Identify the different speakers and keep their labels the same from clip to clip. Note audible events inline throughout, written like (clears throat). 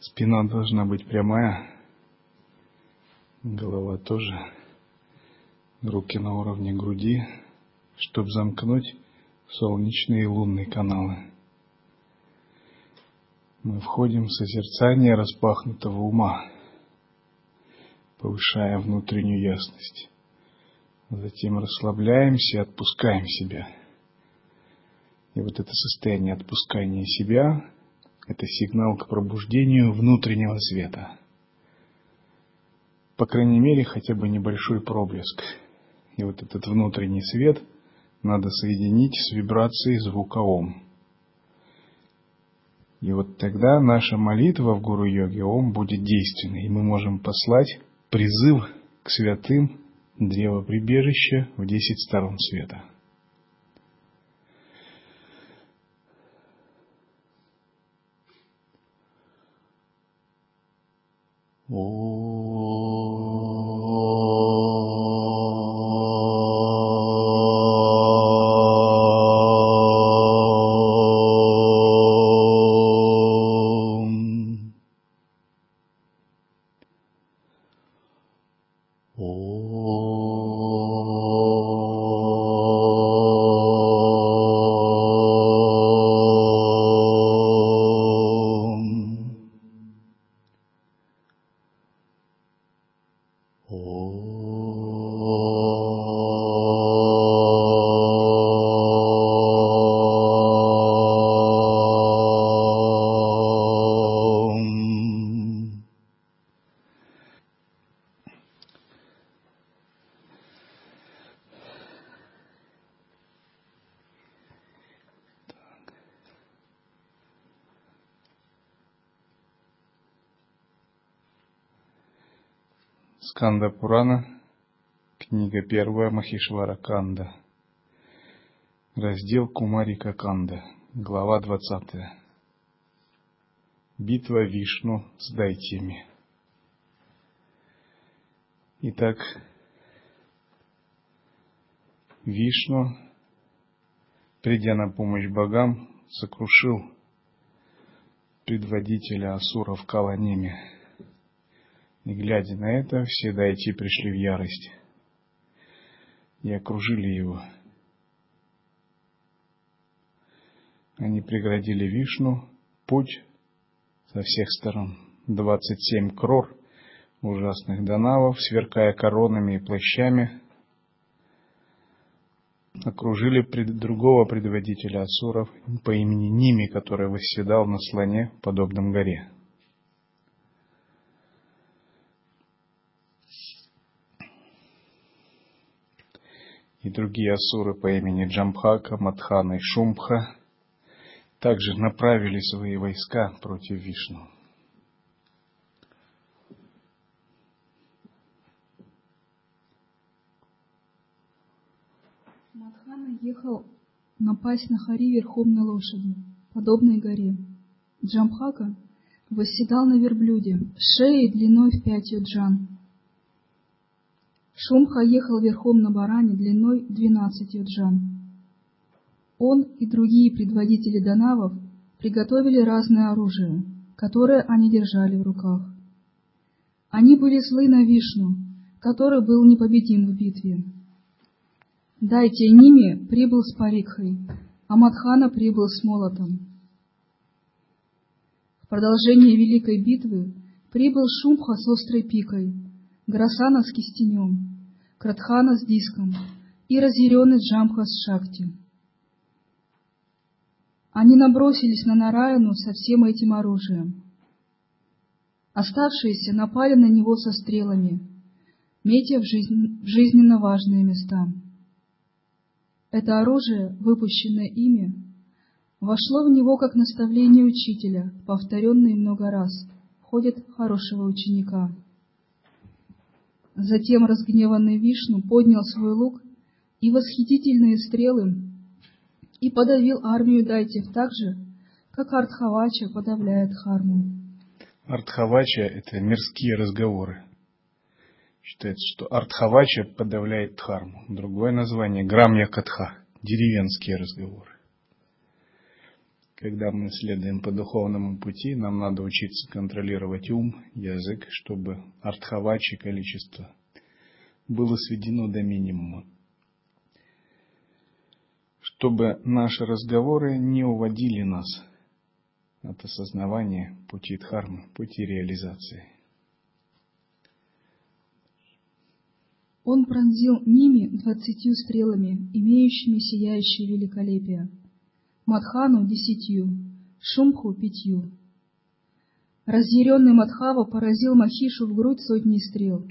Speaker 1: Спина должна быть прямая, голова тоже, руки на уровне груди, чтобы замкнуть солнечные и лунные каналы. Мы входим в созерцание распахнутого ума, повышая внутреннюю ясность. Затем расслабляемся и отпускаем себя. И вот это состояние отпускания себя – это сигнал к пробуждению внутреннего света. По крайней мере, хотя бы небольшой проблеск. И вот этот внутренний свет надо соединить с вибрацией звука Ом. И вот тогда наша молитва в Гуру-йоге Ом будет действенной, и мы можем послать призыв к святым древо прибежища в десять сторон света. Oh. Сканда Пурана, книга первая Махишвара Канда, раздел Кумарика Канда, глава двадцатая. Битва Вишну с дайтями. Итак, Вишну, придя на помощь богам, сокрушил предводителя асуров Каланеми и глядя на это, все дайти пришли в ярость и окружили его. Они преградили Вишну путь со всех сторон. Двадцать семь крор ужасных донавов, сверкая коронами и плащами, окружили пред, другого предводителя асуров по имени Ними, который восседал на слоне, подобном горе. И другие асуры по имени Джамбхака, Мадхана и Шумбха также направили свои войска против Вишну.
Speaker 2: Мадхана ехал напасть на Хари верхом на лошади, подобной горе. Джамбхака восседал на верблюде, шеей длиной в пять джан. Шумха ехал верхом на баране длиной двенадцать юджан. Он и другие предводители донавов приготовили разное оружие, которое они держали в руках. Они были злы на Вишну, который был непобедим в битве. Дайте ними прибыл с парикхой, а Мадхана прибыл с молотом. В продолжение великой битвы прибыл Шумха с острой пикой, Грасана с кистенем, Кратхана с диском и разъяренный Джамха с шахти. Они набросились на Нараяну со всем этим оружием. Оставшиеся напали на него со стрелами, метя в, жизнь, в жизненно важные места. Это оружие, выпущенное ими, вошло в него как наставление учителя, повторенное много раз, ходит хорошего ученика. Затем разгневанный Вишну поднял свой лук и восхитительные стрелы и подавил армию дайтев так же, как Артхавача подавляет Харму.
Speaker 1: Артхавача – это мирские разговоры. Считается, что Артхавача подавляет Дхарму. Другое название – Грамья Катха – деревенские разговоры. Когда мы следуем по духовному пути, нам надо учиться контролировать ум, язык, чтобы артхавачи количество было сведено до минимума. Чтобы наши разговоры не уводили нас от осознавания пути дхармы, пути реализации.
Speaker 2: Он пронзил ними двадцатью стрелами, имеющими сияющее великолепие – Мадхану десятью, Шумху пятью. Разъяренный Мадхава поразил Махишу в грудь сотни стрел,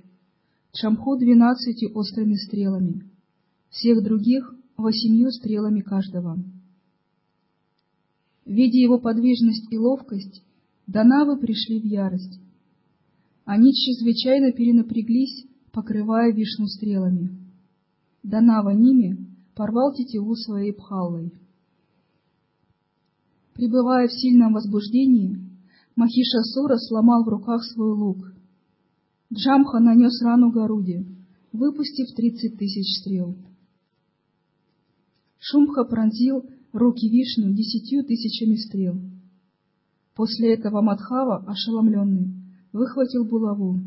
Speaker 2: Чамху двенадцатью острыми стрелами, всех других восемью стрелами каждого. Видя его подвижность и ловкость, Данавы пришли в ярость. Они чрезвычайно перенапряглись, покрывая Вишну стрелами. Данава ними порвал тетиву своей пхаллой. Пребывая в сильном возбуждении, Махишасура сломал в руках свой лук. Джамха нанес рану Гаруде, выпустив тридцать тысяч стрел. Шумха пронзил руки Вишну десятью тысячами стрел. После этого Мадхава, ошеломленный, выхватил булаву.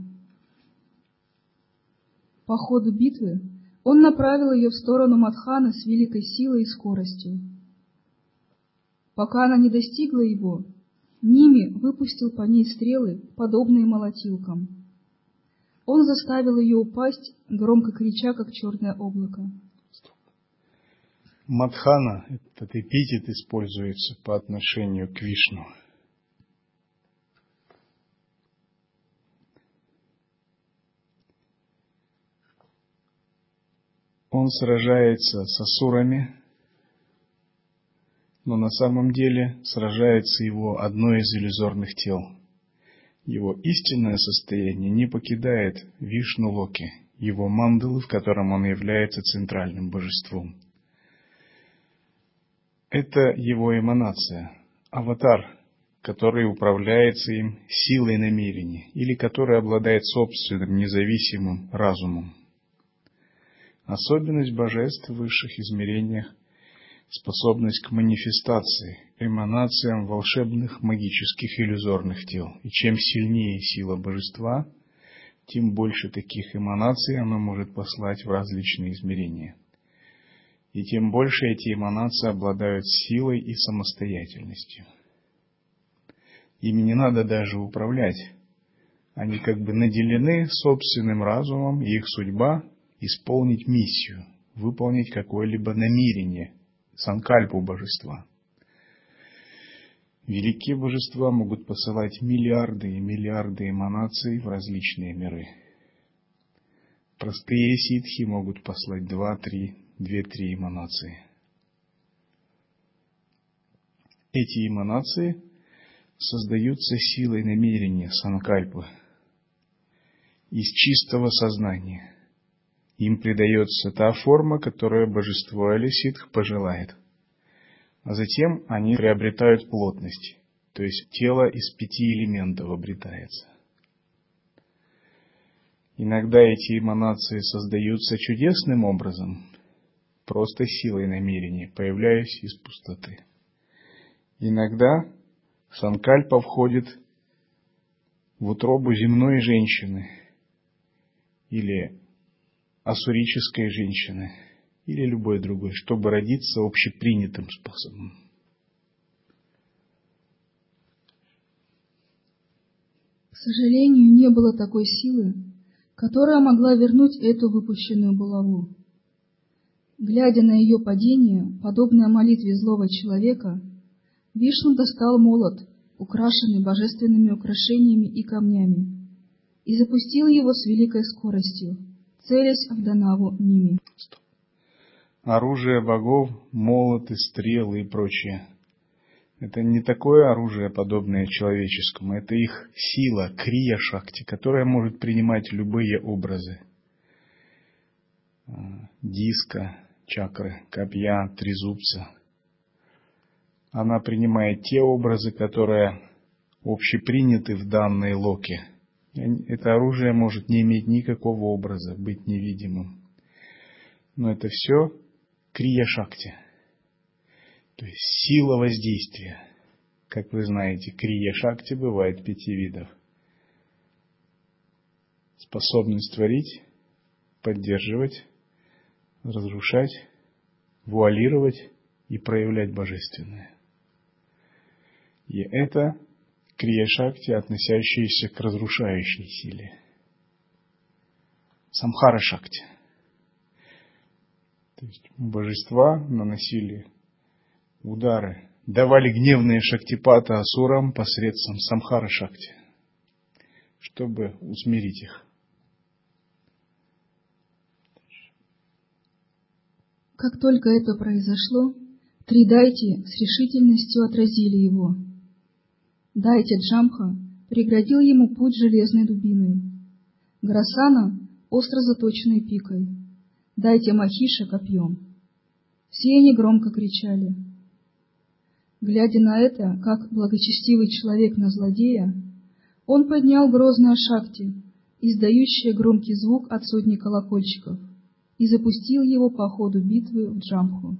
Speaker 2: По ходу битвы он направил ее в сторону Мадхана с великой силой и скоростью. Пока она не достигла его, Ними выпустил по ней стрелы, подобные молотилкам. Он заставил ее упасть, громко крича, как черное облако.
Speaker 1: Мадхана, этот эпитет используется по отношению к Вишну. Он сражается с асурами, но на самом деле сражается его одно из иллюзорных тел. Его истинное состояние не покидает Вишну Локи, его мандалы, в котором он является центральным божеством. Это его эманация, аватар, который управляется им силой намерений или который обладает собственным независимым разумом. Особенность божеств в высших измерениях способность к манифестации, эманациям волшебных магических иллюзорных тел. И чем сильнее сила божества, тем больше таких эманаций оно может послать в различные измерения. И тем больше эти эманации обладают силой и самостоятельностью. Ими не надо даже управлять. Они как бы наделены собственным разумом, и их судьба – исполнить миссию, выполнить какое-либо намерение – санкальпу божества. Великие божества могут посылать миллиарды и миллиарды эманаций в различные миры. Простые ситхи могут послать два-три, две-три эманации. Эти эманации создаются силой намерения санкальпы из чистого сознания – им придается та форма, которую божество или ситх пожелает. А затем они приобретают плотность, то есть тело из пяти элементов обретается. Иногда эти эманации создаются чудесным образом, просто силой намерения, появляясь из пустоты. Иногда санкальпа входит в утробу земной женщины или асурической женщины или любой другой, чтобы родиться общепринятым способом.
Speaker 2: К сожалению, не было такой силы, которая могла вернуть эту выпущенную булаву. Глядя на ее падение, подобное молитве злого человека, Вишну достал молот, украшенный божественными украшениями и камнями, и запустил его с великой скоростью, целясь в Данаву ними.
Speaker 1: Оружие богов, молоты, стрелы и прочее. Это не такое оружие, подобное человеческому, это их сила, крия-шакти, которая может принимать любые образы. Диска, чакры, копья, трезубца. Она принимает те образы, которые общеприняты в данной локе – это оружие может не иметь никакого образа, быть невидимым. Но это все крия-шакти, то есть сила воздействия. Как вы знаете, крия шакти бывает пяти видов. Способность творить, поддерживать, разрушать, вуалировать и проявлять божественное. И это крия шакти, относящиеся к разрушающей силе. Самхара шакти. То есть божества наносили удары, давали гневные шактипаты асурам посредством самхара шакти, чтобы усмирить их.
Speaker 2: Как только это произошло, три дайте с решительностью отразили его. Дайте Джамха преградил ему путь железной дубиной. Грасана — остро заточенной пикой. Дайте Махиша копьем. Все они громко кричали. Глядя на это, как благочестивый человек на злодея, он поднял грозное шахти, издающее громкий звук от сотни колокольчиков и запустил его по ходу битвы в Джамху.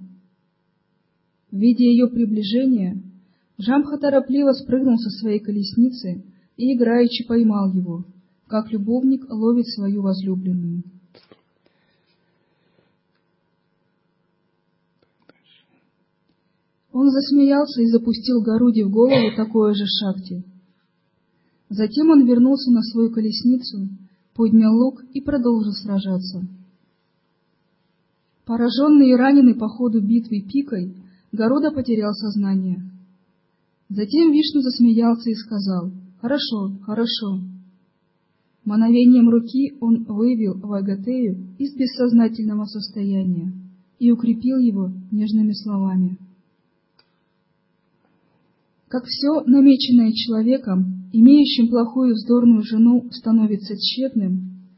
Speaker 2: Видя ее приближение, Джамха торопливо спрыгнул со своей колесницы и играючи поймал его, как любовник ловит свою возлюбленную. Он засмеялся и запустил Гаруди в голову такое же шахти. Затем он вернулся на свою колесницу, поднял лук и продолжил сражаться. Пораженный и раненый по ходу битвы пикой, Города потерял сознание. Затем Вишну засмеялся и сказал «Хорошо, хорошо». Мановением руки он вывел Вагатею из бессознательного состояния и укрепил его нежными словами. Как все, намеченное человеком, имеющим плохую вздорную жену, становится тщетным,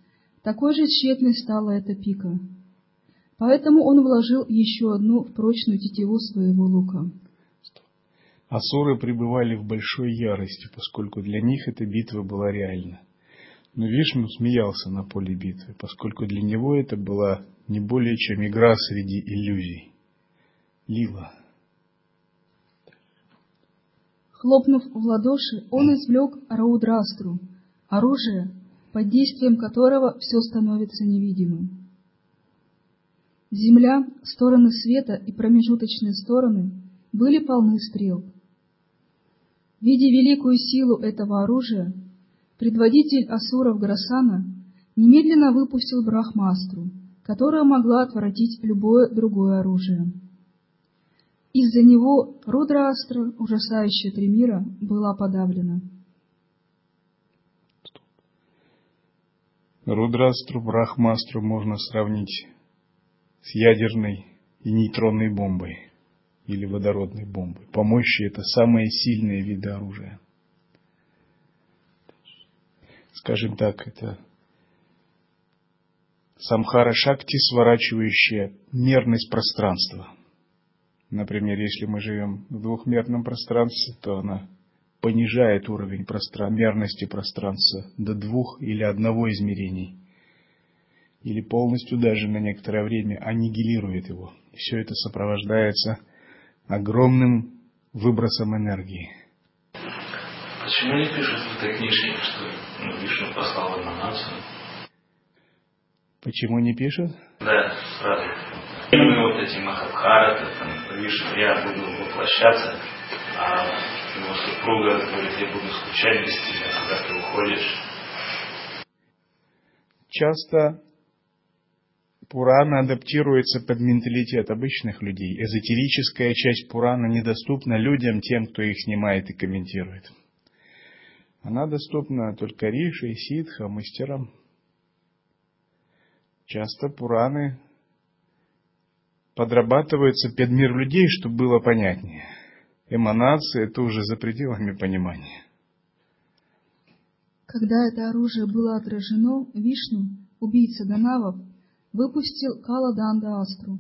Speaker 2: такой же тщетной стала эта пика — Поэтому он вложил еще одну в прочную тетиву своего лука.
Speaker 1: Асуры пребывали в большой ярости, поскольку для них эта битва была реальна. Но Вишну смеялся на поле битвы, поскольку для него это была не более чем игра среди иллюзий. Лила.
Speaker 2: Хлопнув в ладоши, он извлек Раудрастру, оружие, под действием которого все становится невидимым. Земля, стороны света и промежуточные стороны были полны стрел. Видя великую силу этого оружия, предводитель асуров Грасана немедленно выпустил Брахмастру, которая могла отвратить любое другое оружие. Из-за него Рудраастра, ужасающая Тремира, была подавлена.
Speaker 1: Рудрастру, Брахмастру можно сравнить с ядерной и нейтронной бомбой или водородной бомбой. По мощи это самые сильные виды оружия. Скажем так, это самхара шакти, сворачивающая мерность пространства. Например, если мы живем в двухмерном пространстве, то она понижает уровень простран... мерности пространства до двух или одного измерений или полностью даже на некоторое время аннигилирует его. Все это сопровождается огромным выбросом энергии.
Speaker 3: Почему не пишут в этой книжке, что ну, Вишну послал эманацию?
Speaker 1: Почему не пишут?
Speaker 3: Да, сразу. Мы вот эти Махабхараты, там, Вишну, я буду воплощаться, а его супруга говорит, я буду скучать без тебя, когда ты уходишь.
Speaker 1: Часто Пурана адаптируется под менталитет обычных людей. Эзотерическая часть Пурана недоступна людям, тем, кто их снимает и комментирует. Она доступна только Риши, Ситха, мастерам. Часто Пураны подрабатываются под мир людей, чтобы было понятнее. Эманации – это уже за пределами понимания.
Speaker 2: Когда это оружие было отражено, Вишну, убийца Данавов, выпустил Каладанда Астру,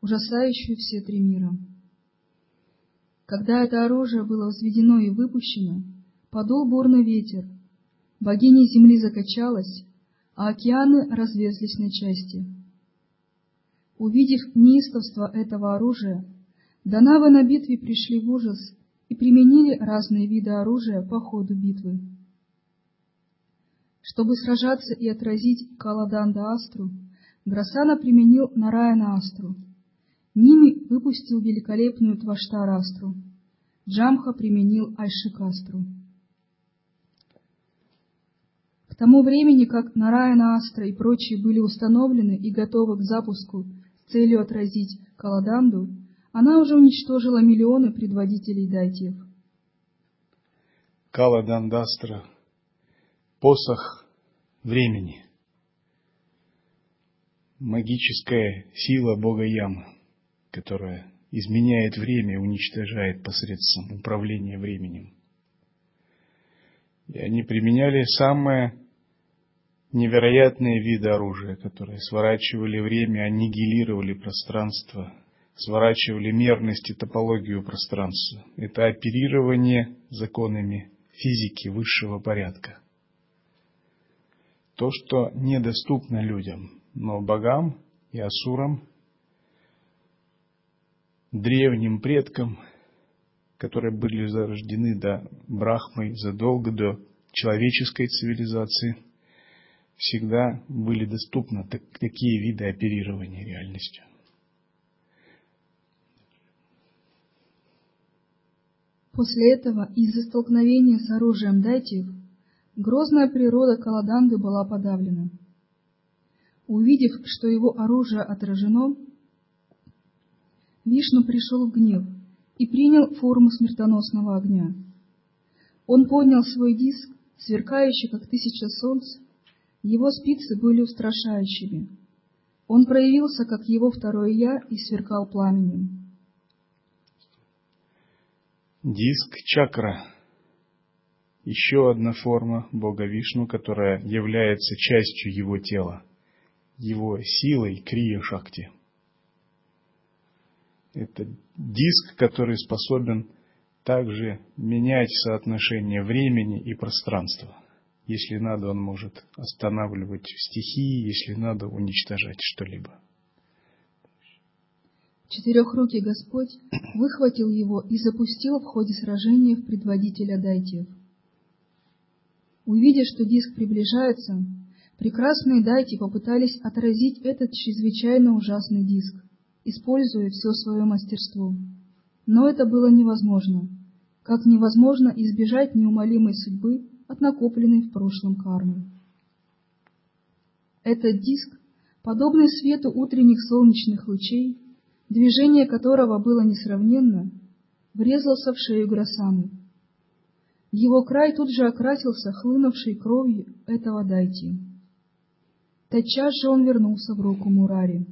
Speaker 2: ужасающую все три мира. Когда это оружие было взведено и выпущено, подул бурный ветер, богиня земли закачалась, а океаны развезлись на части. Увидев неистовство этого оружия, Данавы на битве пришли в ужас и применили разные виды оружия по ходу битвы. Чтобы сражаться и отразить Каладанда Астру, Грасана применил Нараяна Астру. Ними выпустил великолепную Тваштар Астру. Джамха применил Айшикастру. К тому времени, как Нараяна Астра и прочие были установлены и готовы к запуску с целью отразить Каладанду, она уже уничтожила миллионы предводителей дайтьев.
Speaker 1: Каладандастра – посох времени, магическая сила Бога Ямы, которая изменяет время уничтожает посредством управления временем. И они применяли самые невероятные виды оружия, которые сворачивали время, аннигилировали пространство, сворачивали мерность и топологию пространства. Это оперирование законами физики высшего порядка. То, что недоступно людям, но богам и асурам, древним предкам, которые были зарождены до Брахмы задолго до человеческой цивилизации, всегда были доступны такие виды оперирования реальностью.
Speaker 2: После этого из-за столкновения с оружием дайтев грозная природа Каладанды была подавлена. Увидев, что его оружие отражено, Вишну пришел в гнев и принял форму смертоносного огня. Он поднял свой диск, сверкающий, как тысяча солнц, его спицы были устрашающими. Он проявился, как его второе «я» и сверкал пламенем.
Speaker 1: Диск чакра – еще одна форма Бога Вишну, которая является частью его тела, его силой Крия Шакти. Это диск, который способен также менять соотношение времени и пространства. Если надо, он может останавливать стихии, если надо, уничтожать что-либо.
Speaker 2: Четырехрукий Господь выхватил его и запустил в ходе сражения в предводителя Дайтиев. Увидя, что диск приближается, прекрасные Дайти попытались отразить этот чрезвычайно ужасный диск, используя все свое мастерство. Но это было невозможно, как невозможно избежать неумолимой судьбы от накопленной в прошлом кармы. Этот диск, подобный свету утренних солнечных лучей, движение которого было несравненно, врезался в шею Грасаны. Его край тут же окрасился хлынувшей кровью этого дайти. Тотчас же он вернулся в руку Мурари.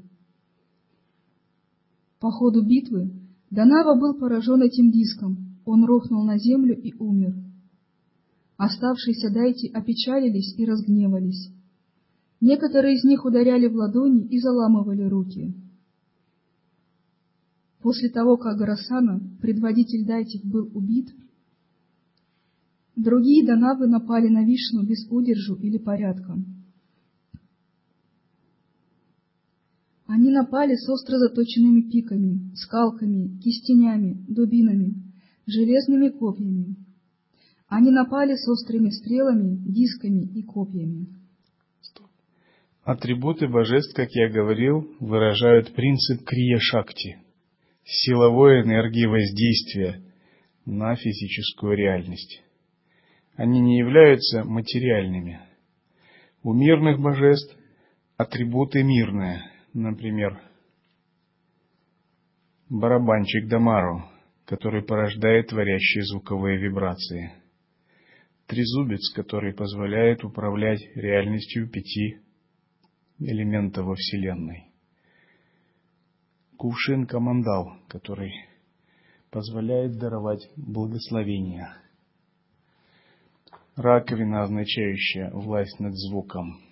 Speaker 2: По ходу битвы Данава был поражен этим диском, он рухнул на землю и умер. Оставшиеся дайти опечалились и разгневались. Некоторые из них ударяли в ладони и заламывали руки. После того, как Гарасана, предводитель дайтев, был убит, другие данавы напали на Вишну без удержу или порядка. Они напали с остро заточенными пиками, скалками, кистенями, дубинами, железными копьями. Они напали с острыми стрелами, дисками и копьями.
Speaker 1: Атрибуты божеств, как я говорил, выражают принцип крия-шакти – силовой энергии воздействия на физическую реальность. Они не являются материальными. У мирных божеств атрибуты мирные, например, барабанчик Дамару, который порождает творящие звуковые вибрации, трезубец, который позволяет управлять реальностью пяти элементов во Вселенной, кувшин командал, который позволяет даровать благословение. Раковина, означающая власть над звуком.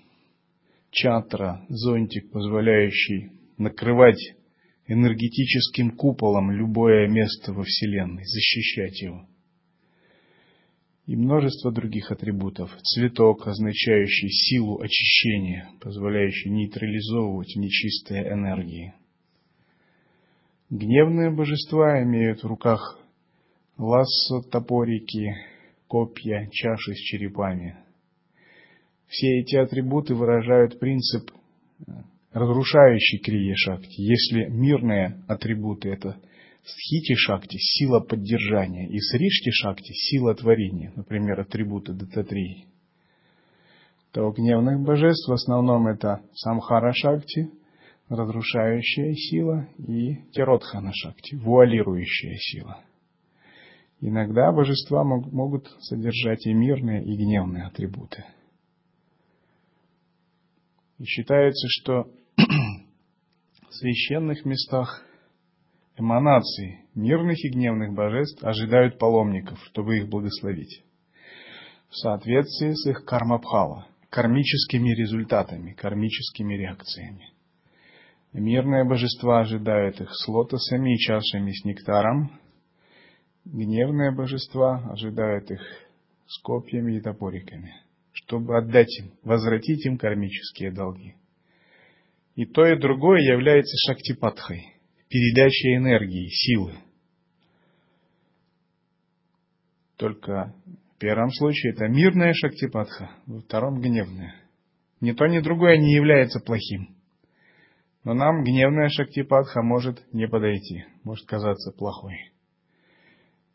Speaker 1: Чатра, зонтик, позволяющий накрывать энергетическим куполом любое место во Вселенной, защищать его. И множество других атрибутов. Цветок, означающий силу очищения, позволяющий нейтрализовывать нечистые энергии – Гневные божества имеют в руках лассо, топорики, копья, чаши с черепами. Все эти атрибуты выражают принцип э, разрушающий крия шакти. Если мирные атрибуты это стхити шакти, сила поддержания, и сришти шакти, сила творения, например, атрибуты дататрии, то у гневных божеств в основном это самхара шакти, разрушающая сила, и тиротхана шакти, вуалирующая сила. Иногда божества могут содержать и мирные, и гневные атрибуты. И считается, что (clears throat) в священных местах эманации мирных и гневных божеств ожидают паломников, чтобы их благословить. В соответствии с их кармабхава, кармическими результатами, кармическими реакциями. Мирные божества ожидают их с лотосами и чашами с нектаром. Гневные божества ожидают их с копьями и топориками, чтобы отдать им, возвратить им кармические долги. И то, и другое является шактипатхой, передачей энергии, силы. Только в первом случае это мирная шактипатха, во втором гневная. Ни то, ни другое не является плохим. Но нам гневная шактипатха может не подойти, может казаться плохой.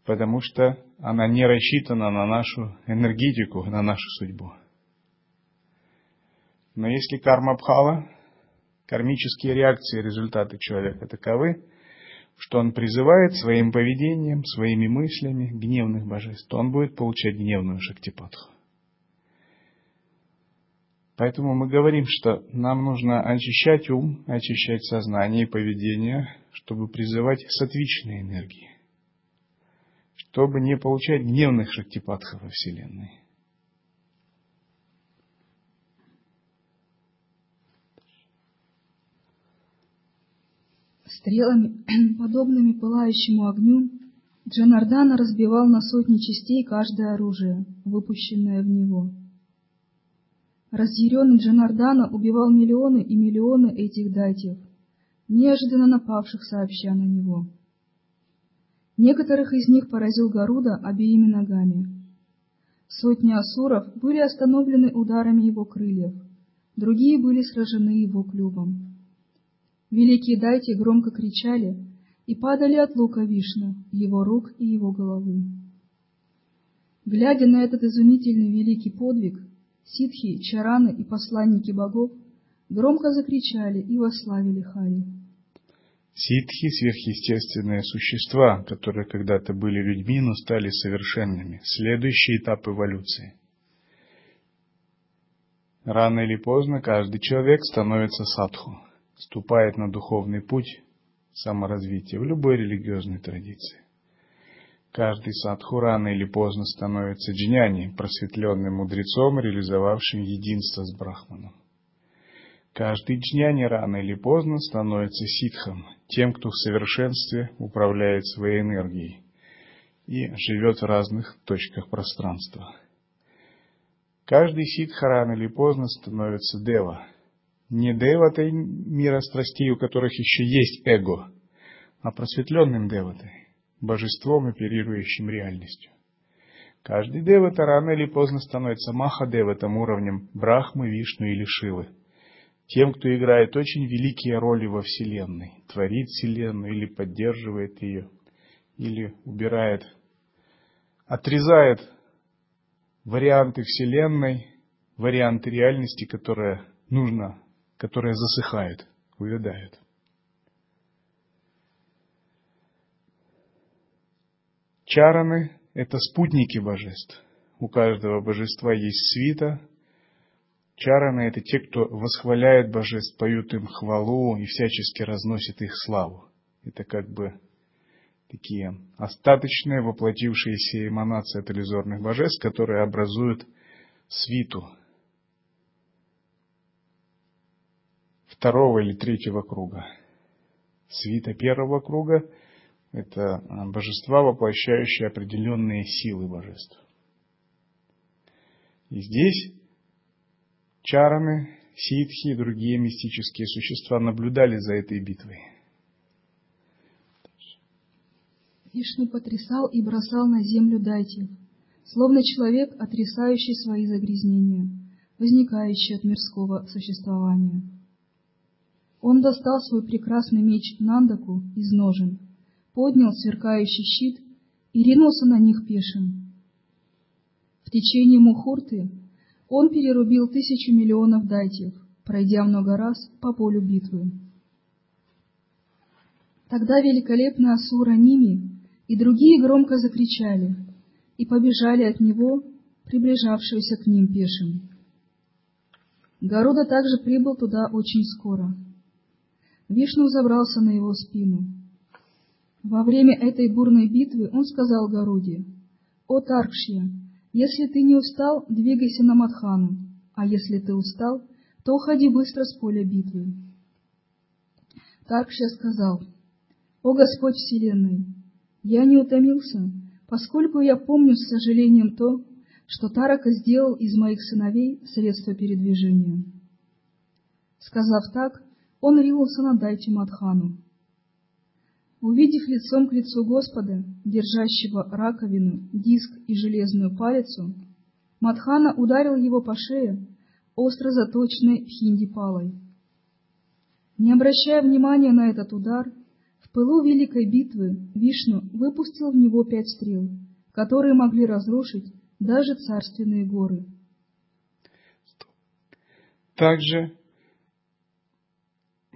Speaker 1: Потому что она не рассчитана на нашу энергетику, на нашу судьбу. Но если карма Бхава, кармические реакции, результаты человека таковы, что он призывает своим поведением, своими мыслями гневных божеств, то он будет получать гневную шактипатху. Поэтому мы говорим, что нам нужно очищать ум, очищать сознание и поведение, чтобы призывать сатвичные энергии, чтобы не получать гневных шактипатхов во Вселенной.
Speaker 2: Стрелами, (clears throat) подобными пылающему огню, Джанардана разбивал на сотни частей каждое оружие, выпущенное в него. Разъяренный Джанардана убивал миллионы и миллионы этих дайтев, неожиданно напавших сообща на него. Некоторых из них поразил Гаруда обеими ногами. Сотни асуров были остановлены ударами его крыльев, другие были сражены его клювом. Великие дайти громко кричали и падали от лука Вишна, его рук и его головы. Глядя на этот изумительный великий подвиг, ситхи, чараны и посланники богов громко закричали и восславили Хари.
Speaker 1: Ситхи — сверхъестественные существа, которые когда-то были людьми, но стали совершенными. Следующий этап эволюции. Рано или поздно каждый человек становится садху ступает на духовный путь саморазвития в любой религиозной традиции. Каждый садху рано или поздно становится джняни, просветленным мудрецом, реализовавшим единство с Брахманом. Каждый джняни рано или поздно становится ситхом, тем, кто в совершенстве управляет своей энергией и живет в разных точках пространства. Каждый ситха рано или поздно становится дева, не деватой мира страстей, у которых еще есть эго, а просветленным деватой, божеством, оперирующим реальностью. Каждый девата рано или поздно становится махадеватом уровнем Брахмы, Вишну или Шивы. Тем, кто играет очень великие роли во Вселенной, творит Вселенную или поддерживает ее, или убирает, отрезает варианты Вселенной, варианты реальности, которые нужно которая засыхает, увядает. Чараны – это спутники божеств. У каждого божества есть свита. Чараны – это те, кто восхваляет божеств, поют им хвалу и всячески разносит их славу. Это как бы такие остаточные, воплотившиеся эманации от иллюзорных божеств, которые образуют свиту – второго или третьего круга. Свита первого круга – это божества, воплощающие определенные силы божеств. И здесь чараны, ситхи и другие мистические существа наблюдали за этой битвой.
Speaker 2: Вишну потрясал и бросал на землю дайтев, словно человек, отрисающий свои загрязнения, возникающие от мирского существования. Он достал свой прекрасный меч Нандаку из ножен, поднял сверкающий щит и ринулся на них пешим. В течение Мухурты он перерубил тысячу миллионов дайтев, пройдя много раз по полю битвы. Тогда великолепная Асура Ними и другие громко закричали и побежали от него, приближавшегося к ним пешим. Гаруда также прибыл туда очень скоро. Вишну забрался на его спину. Во время этой бурной битвы он сказал Гаруде, «О Таркшья, если ты не устал, двигайся на Мадхану, а если ты устал, то уходи быстро с поля битвы». Таркшья сказал, «О Господь Вселенной, я не утомился, поскольку я помню с сожалением то, что Тарака сделал из моих сыновей средство передвижения». Сказав так, он ринулся на дайте Мадхану. Увидев лицом к лицу Господа, держащего раковину, диск и железную палицу, Мадхана ударил его по шее остро заточенной хинди-палой. Не обращая внимания на этот удар, в пылу великой битвы Вишну выпустил в него пять стрел, которые могли разрушить даже царственные горы.
Speaker 1: Также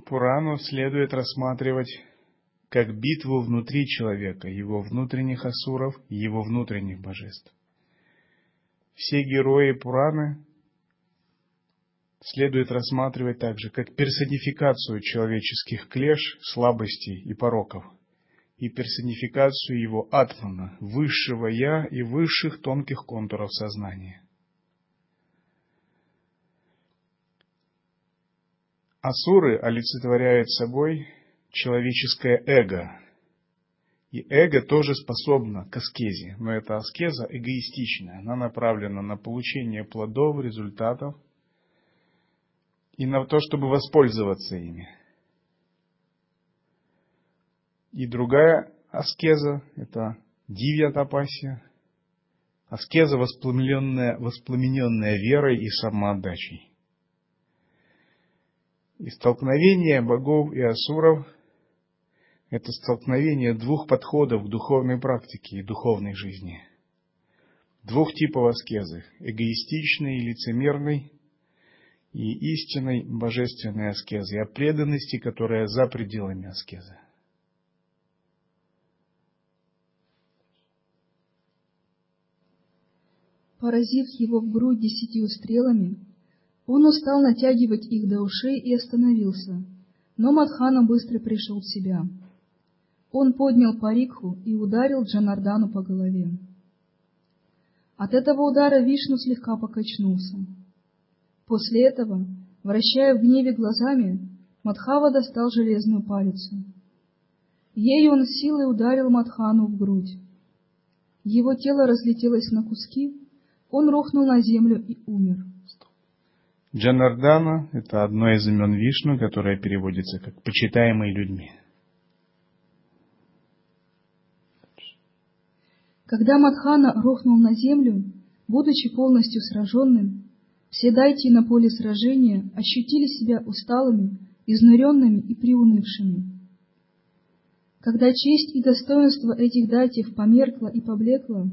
Speaker 1: Пурану следует рассматривать как битву внутри человека, его внутренних асуров, его внутренних божеств. Все герои Пураны следует рассматривать также как персонификацию человеческих клеш, слабостей и пороков, и персонификацию его атмана, высшего я и высших тонких контуров сознания. Асуры олицетворяют собой человеческое эго. И эго тоже способно к аскезе, но эта аскеза эгоистичная, она направлена на получение плодов, результатов и на то, чтобы воспользоваться ими. И другая аскеза – это дивья тапасия, аскеза, воспламененная, воспламененная верой и самоотдачей. И столкновение богов и асуров – это столкновение двух подходов к духовной практике и духовной жизни. Двух типов аскезы – эгоистичной и лицемерной, и истинной божественной аскезы, о преданности, которая за пределами аскезы.
Speaker 2: Поразив его в грудь десятью стрелами, он устал натягивать их до ушей и остановился, но Мадхана быстро пришел в себя. Он поднял парикху и ударил Джанардану по голове. От этого удара Вишну слегка покачнулся. После этого, вращая в гневе глазами, Мадхава достал железную палицу. Ею он силой ударил Мадхану в грудь. Его тело разлетелось на куски, он рухнул на землю и умер.
Speaker 1: Джанардана – это одно из имен Вишну, которое переводится как «почитаемый людьми».
Speaker 2: Когда Мадхана рухнул на землю, будучи полностью сраженным, все дайти на поле сражения ощутили себя усталыми, изнуренными и приунывшими. Когда честь и достоинство этих датьев померкло и поблекло,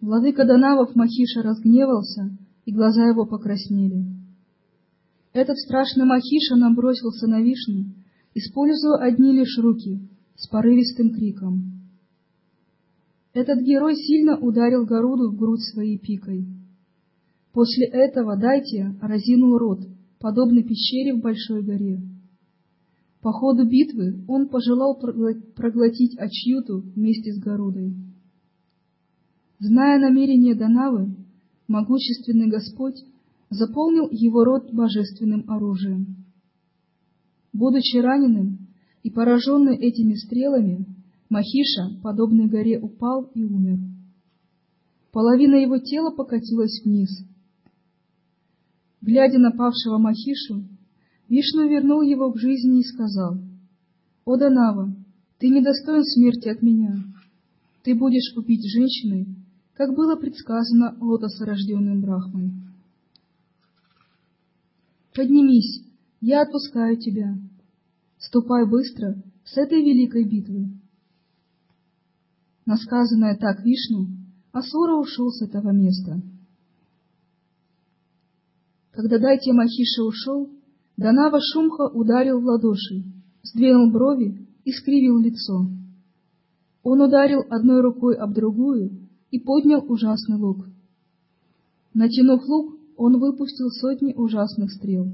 Speaker 2: владыка Данавов Махиша разгневался, и глаза его покраснели. Этот страшный Махиша набросился на Вишну, используя одни лишь руки, с порывистым криком. Этот герой сильно ударил Горуду в грудь своей пикой. После этого Дайте разинул рот, подобно пещере в большой горе. По ходу битвы он пожелал проглотить Ачьюту вместе с Горудой. Зная намерение Данавы, могущественный Господь заполнил его рот божественным оружием. Будучи раненым и пораженный этими стрелами, Махиша, подобный горе, упал и умер. Половина его тела покатилась вниз. Глядя на павшего Махишу, Вишну вернул его к жизни и сказал, «О, Данава, ты недостоин смерти от меня. ты будешь убить женщиной, как было предсказано лотосорожденным Брахмой. Поднимись, я отпускаю тебя. Ступай быстро с этой великой битвы. Насказанное так Вишну, Асура ушел с этого места. Когда Дайте Махиша ушел, Данава Шумха ударил в ладоши, сдвинул брови и скривил лицо. Он ударил одной рукой об другую и поднял ужасный лук. Натянув лук, он выпустил сотни ужасных стрел.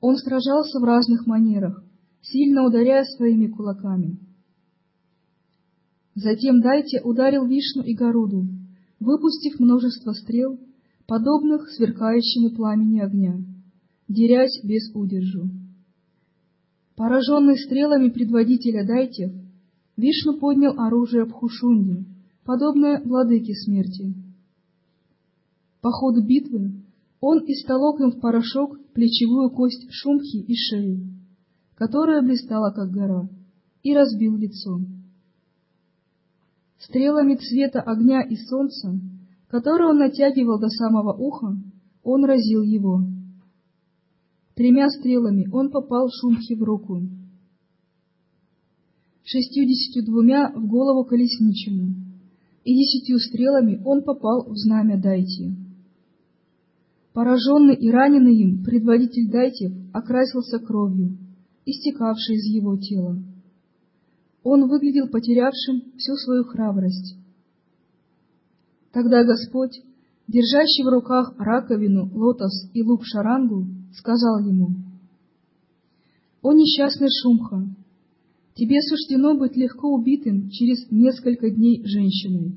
Speaker 2: Он сражался в разных манерах, сильно ударяя своими кулаками. Затем Дайте ударил Вишну и Горуду, выпустив множество стрел, подобных сверкающему пламени огня, дерясь без удержу. Пораженный стрелами предводителя Дайтев, Вишну поднял оружие Пхушунди, подобное владыке смерти. По ходу битвы он истолок им в порошок плечевую кость Шумхи и шею, которая блистала, как гора, и разбил лицо. Стрелами цвета огня и солнца, которые он натягивал до самого уха, он разил его. Тремя стрелами он попал Шумхи в руку, шестьюдесятью двумя в голову колесничему, и десятью стрелами он попал в знамя Дайти. Пораженный и раненый им, предводитель Дайтев окрасился кровью, истекавшей из его тела. Он выглядел потерявшим всю свою храбрость. Тогда Господь, держащий в руках раковину, лотос и лук шарангу, сказал ему, «О несчастный Шумха, тебе суждено быть легко убитым через несколько дней женщиной.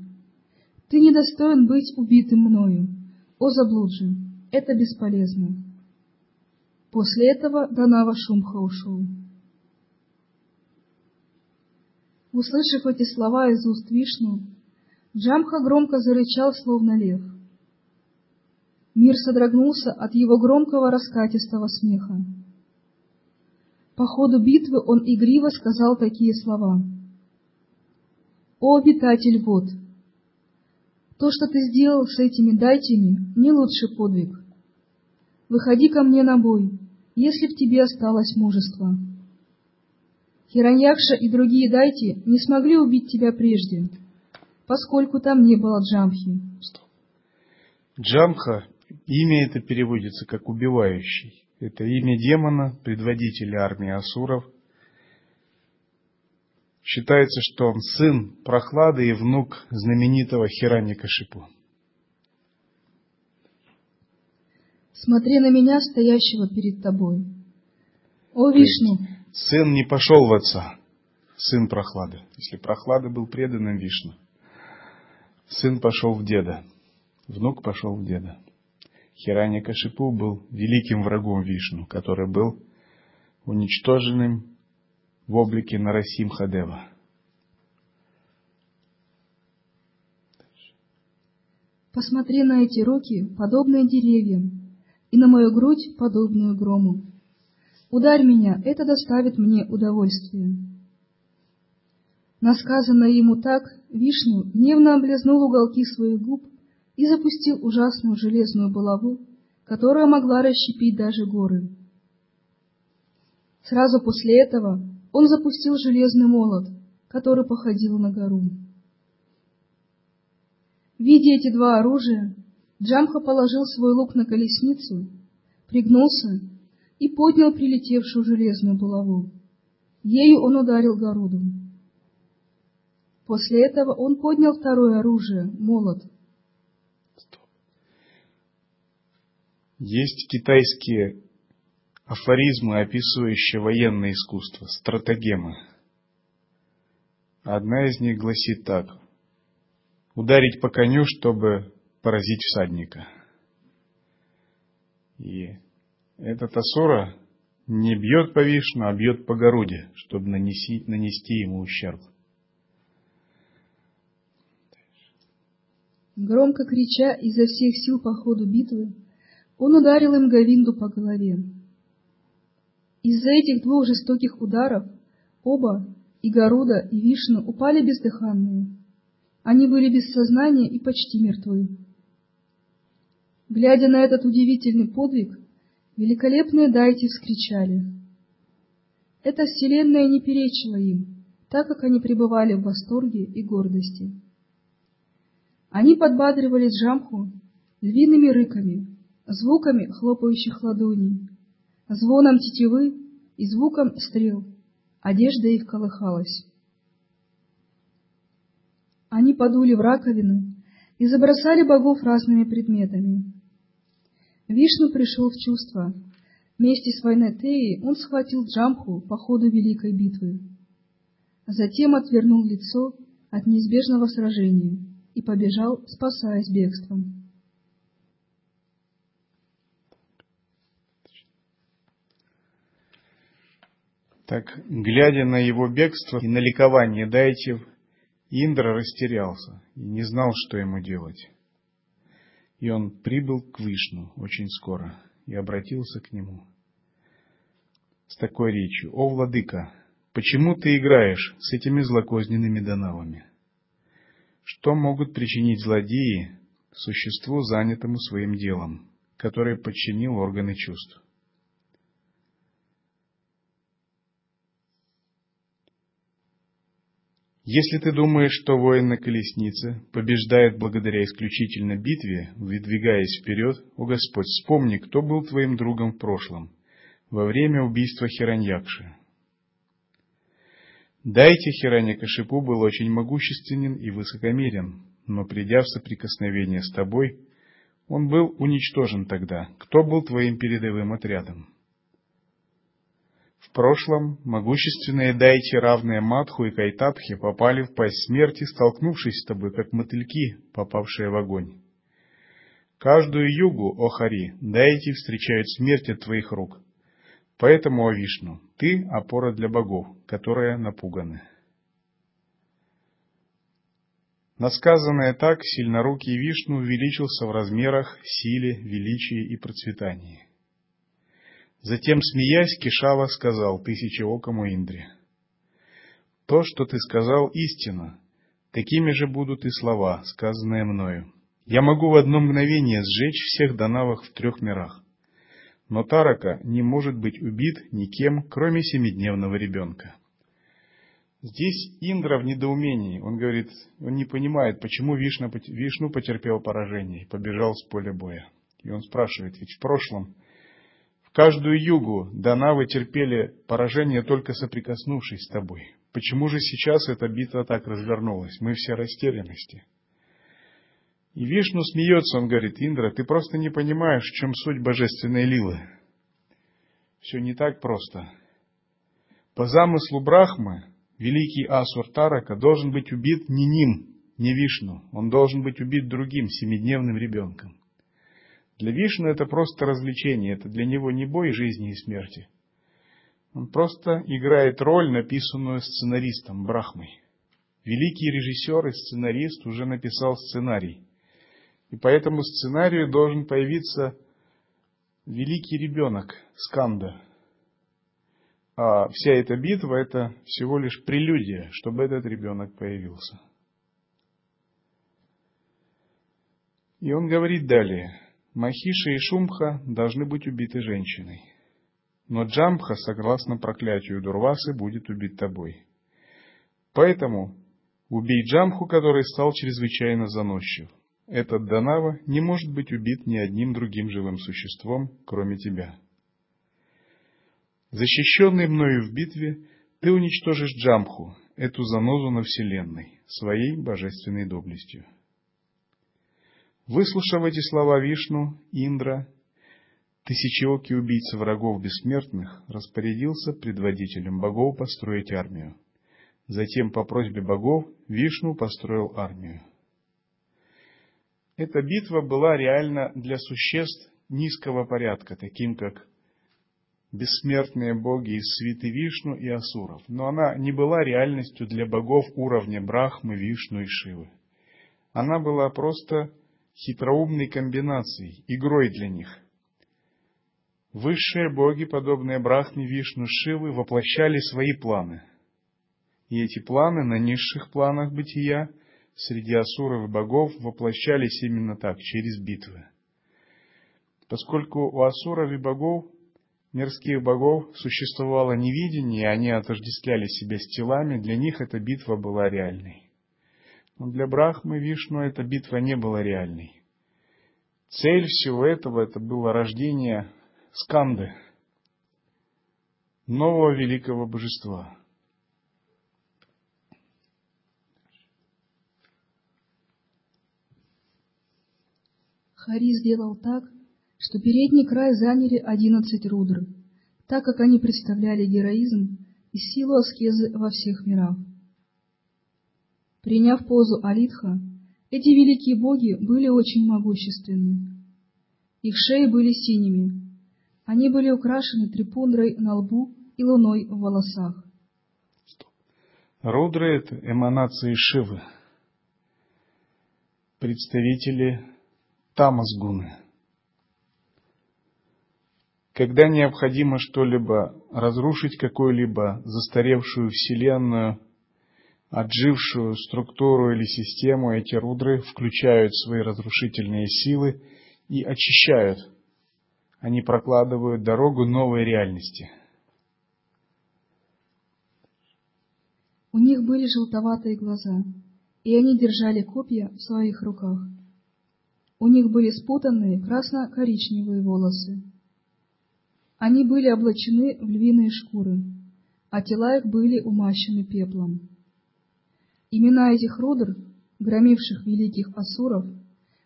Speaker 2: Ты недостоин быть убитым мною, о заблудже, это бесполезно». После этого Данава Шумха ушел. Услышав эти слова из уст Вишну, Джамха громко зарычал, словно лев. Мир содрогнулся от его громкого раскатистого смеха. По ходу битвы он игриво сказал такие слова. «О, обитатель вод! То, что ты сделал с этими дайтями, не лучший подвиг. Выходи ко мне на бой, если в тебе осталось мужество». Хираньякша и другие дайти не смогли убить тебя прежде, поскольку там не было Джамхи.
Speaker 1: Джамха, имя это переводится как «убивающий». Это имя демона, предводителя армии асуров. Считается, что он сын Прохлады и внук знаменитого Хираника Шипу.
Speaker 2: Смотри на меня, стоящего перед тобой. О, Вишну,
Speaker 1: сын не пошел в отца, сын Прохлады. Если Прохлада был преданным Вишну, сын пошел в деда, внук пошел в деда. Хираня Кашипу был великим врагом Вишну, который был уничтоженным в облике Нарасим Хадева.
Speaker 2: Посмотри на эти руки, подобные деревьям, и на мою грудь, подобную грому. Ударь меня, это доставит мне удовольствие. Насказанное ему так, Вишну гневно облизнул уголки своих губ и запустил ужасную железную булаву, которая могла расщепить даже горы. Сразу после этого он запустил железный молот, который походил на гору. Видя эти два оружия, Джамха положил свой лук на колесницу, пригнулся и поднял прилетевшую железную булаву. Ею он ударил Горуду. После этого он поднял второе оружие — молот.
Speaker 1: Есть китайские афоризмы, описывающие военное искусство, стратегемы. Одна из них гласит так. Ударить по коню, чтобы поразить всадника. И этот Асура не бьет по Вишну, а бьет по Городе, чтобы нанести, нанести ему ущерб.
Speaker 2: Громко крича изо всех сил по ходу битвы, он ударил им Гавинду по голове. Из-за этих двух жестоких ударов оба, И Гаруда, и Вишну упали бездыханные. Они были без сознания и почти мертвы. Глядя на этот удивительный подвиг, великолепные дайти вскричали. Эта вселенная не перечила им, так как они пребывали в восторге и гордости. Они подбадривали Джамху львиными рыками, звуками хлопающих ладоней, звоном тетивы и звуком стрел. Одежда их колыхалась. Они подули в раковину и забросали богов разными предметами. Вишну пришел в чувство. Вместе с Вайнетеей он схватил Джамху по ходу великой битвы. Затем отвернул лицо от неизбежного сражения и побежал, спасаясь бегством.
Speaker 1: Так, глядя на его бегство и на ликование Дайтев, Индра растерялся и не знал, что ему делать. И он прибыл к Вишну очень скоро и обратился к нему с такой речью. «О, владыка, почему ты играешь с этими злокозненными донавами? Что могут причинить злодеи существу, занятому своим делом, которое подчинил органы чувств?» Если ты думаешь, что воин на колеснице побеждает благодаря исключительно битве, выдвигаясь вперед, о Господь, вспомни, кто был твоим другом в прошлом, во время убийства Хираньякши. Дайте Хираньякашипу был очень могущественен и высокомерен, но придя в соприкосновение с тобой, он был уничтожен тогда. Кто был твоим передовым отрядом? В прошлом могущественные дайти, равные Матху и Кайтапхе, попали в пасть смерти, столкнувшись с тобой, как мотыльки, попавшие в огонь. Каждую югу, о Хари, дайти встречают смерть от твоих рук. Поэтому, о Вишну, ты — опора для богов, которые напуганы. Насказанное так, сильнорукий Вишну увеличился в размерах, силе, величии и процветании. Затем, смеясь, Кишава сказал тысячеокому Индре, «То, что ты сказал, истина. Такими же будут и слова, сказанные мною. Я могу в одно мгновение сжечь всех донавах в трех мирах. Но Тарака не может быть убит никем, кроме семидневного ребенка». Здесь Индра в недоумении. Он говорит, он не понимает, почему Вишну, Вишну потерпел поражение и побежал с поля боя. И он спрашивает, ведь в прошлом каждую югу Данавы терпели поражение, только соприкоснувшись с тобой. Почему же сейчас эта битва так развернулась? Мы все растерянности. И Вишну смеется, он говорит, Индра, ты просто не понимаешь, в чем суть божественной лилы. Все не так просто. По замыслу Брахмы, великий Асур Тарака должен быть убит не ним, не Вишну. Он должен быть убит другим, семидневным ребенком. Для Вишну это просто развлечение, это для него не бой жизни и смерти. Он просто играет роль, написанную сценаристом Брахмой. Великий режиссер и сценарист уже написал сценарий. И по этому сценарию должен появиться великий ребенок Сканда. А вся эта битва – это всего лишь прелюдия, чтобы этот ребенок появился. И он говорит далее – Махиша и Шумха должны быть убиты женщиной. Но Джамбха, согласно проклятию Дурвасы, будет убит тобой. Поэтому убей Джамху, который стал чрезвычайно заносчив. Этот Данава не может быть убит ни одним другим живым существом, кроме тебя. Защищенный мною в битве, ты уничтожишь Джамху, эту занозу на вселенной, своей божественной доблестью. Выслушав эти слова Вишну, Индра, тысячеокий убийца врагов бессмертных, распорядился предводителем богов построить армию. Затем, по просьбе богов, Вишну построил армию. Эта битва была реально для существ низкого порядка, таким как бессмертные боги из свиты Вишну и Асуров. Но она не была реальностью для богов уровня Брахмы, Вишну и Шивы. Она была просто хитроумной комбинацией, игрой для них. Высшие боги, подобные Брахме, Вишну, Шивы, воплощали свои планы. И эти планы на низших планах бытия среди асуров и богов воплощались именно так, через битвы. Поскольку у асуров и богов, мирских богов, существовало невидение, и они отождествляли себя с телами, для них эта битва была реальной. Но для Брахмы Вишну эта битва не была реальной. Цель всего этого это было рождение Сканды, нового великого божества.
Speaker 2: Хари сделал так, что передний край заняли одиннадцать рудр, так как они представляли героизм и силу аскезы во всех мирах. Приняв позу Алитха, эти великие боги были очень могущественны. Их шеи были синими, они были украшены трипундрой на лбу и луной в волосах.
Speaker 1: Рудры — это эманации Шивы, представители Тамасгуны. Когда необходимо что-либо разрушить, какую-либо застаревшую вселенную, отжившую структуру или систему, эти рудры включают свои разрушительные силы и очищают. Они прокладывают дорогу новой реальности.
Speaker 2: У них были желтоватые глаза, и они держали копья в своих руках. У них были спутанные красно-коричневые волосы. Они были облачены в львиные шкуры, а тела их были умащены пеплом. Имена этих рудр, громивших великих асуров,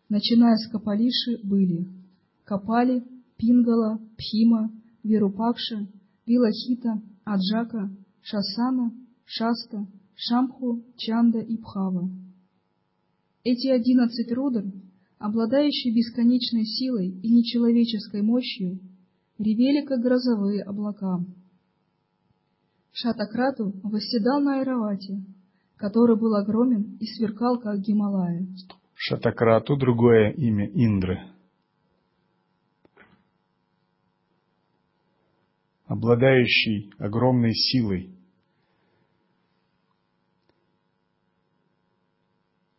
Speaker 2: начиная с Капалиши, были Капали, Пингала, Пхима, Вирупакша, Вилахита, Аджака, Шасана, Шаста, Шамху, Чанда и Пхава. Эти одиннадцать рудр обладающие бесконечной силой и нечеловеческой мощью, ревели, как грозовые облака. Шатакрату восседал на Айравате, который был огромен и сверкал, как Гималая.
Speaker 1: Шатакрату другое имя Индры. Обладающий огромной силой,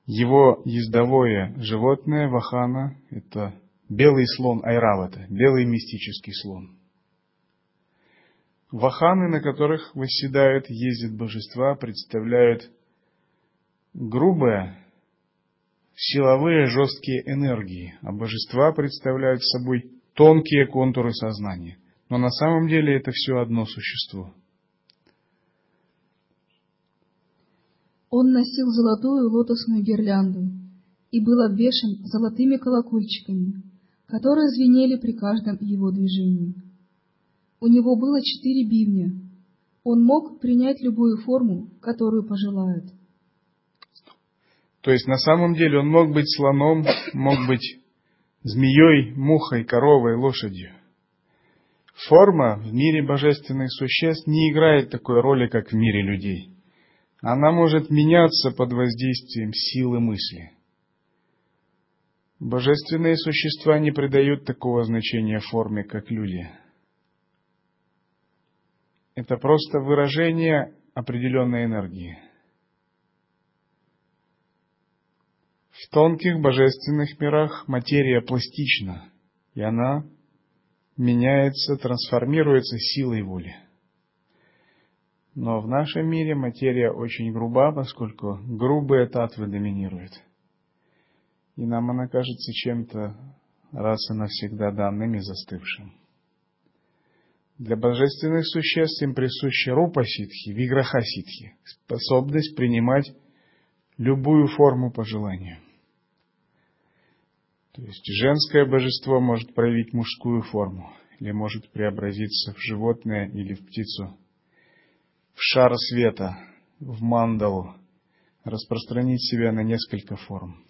Speaker 1: Его ездовое животное Вахана – это белый слон Айравата, белый мистический слон. Ваханы, на которых восседают, ездят божества, представляют грубые, силовые, жесткие энергии, а божества представляют собой тонкие контуры сознания. Но на самом деле это все одно существо –
Speaker 2: Он носил золотую лотосную гирлянду и был обвешан золотыми колокольчиками, которые звенели при каждом его движении. У него было четыре бивня. Он мог принять любую форму, которую пожелает.
Speaker 1: То есть на самом деле он мог быть слоном, мог быть змеей, мухой, коровой, лошадью. Форма в мире божественных существ не играет такой роли, как в мире людей. Она может меняться под воздействием силы мысли. Божественные существа не придают такого значения форме, как люди. Это просто выражение определенной энергии. В тонких божественных мирах материя пластична, и она меняется, трансформируется силой воли. Но в нашем мире материя очень груба, поскольку грубые татвы доминируют. И нам она кажется чем-то раз и навсегда данным и застывшим. Для божественных существ им присуща рупа ситхи, виграха ситхи, способность принимать любую форму по желанию. То есть женское божество может проявить мужскую форму, или может преобразиться в животное или в птицу в шар света, в мандалу, распространить себя на несколько форм,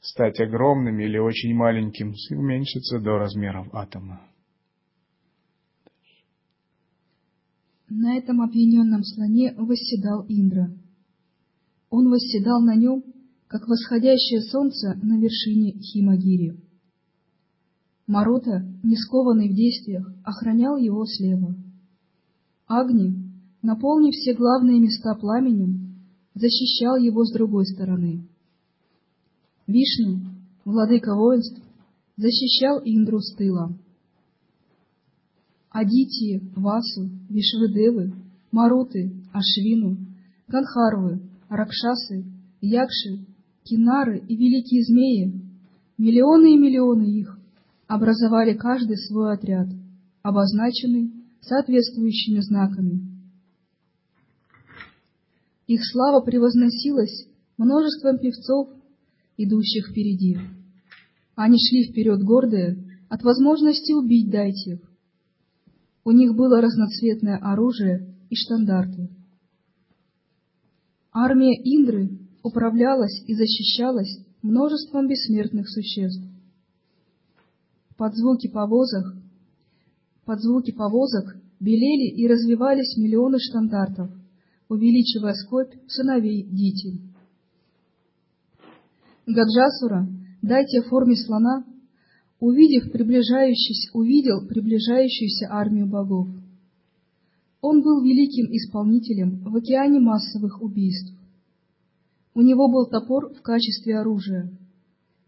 Speaker 1: стать огромным или очень маленьким и уменьшиться до размеров атома.
Speaker 2: На этом объединенном слоне восседал Индра. Он восседал на нем, как восходящее солнце на вершине Химагири. Марута, не скованный в действиях, охранял его слева. Агни, наполнив все главные места пламенем, защищал его с другой стороны. Вишну, владыка воинств, защищал Индру с тыла. Адити, Васу, Вишвадевы, Маруты, Ашвину, Ганхарвы, Ракшасы, Якши, Кинары и великие змеи, миллионы и миллионы их, образовали каждый свой отряд, обозначенный соответствующими знаками. Их слава превозносилась множеством певцов, идущих впереди. Они шли вперед гордые от возможности убить дайтев. У них было разноцветное оружие и штандарты. Армия Индры управлялась и защищалась множеством бессмертных существ. Под звуки повозок, под звуки повозок белели и развивались миллионы штандартов, увеличивая скопь сыновей Дити. Гаджасура, дайте форме слона, увидев приближающийся, увидел приближающуюся армию богов. Он был великим исполнителем в океане массовых убийств. У него был топор в качестве оружия,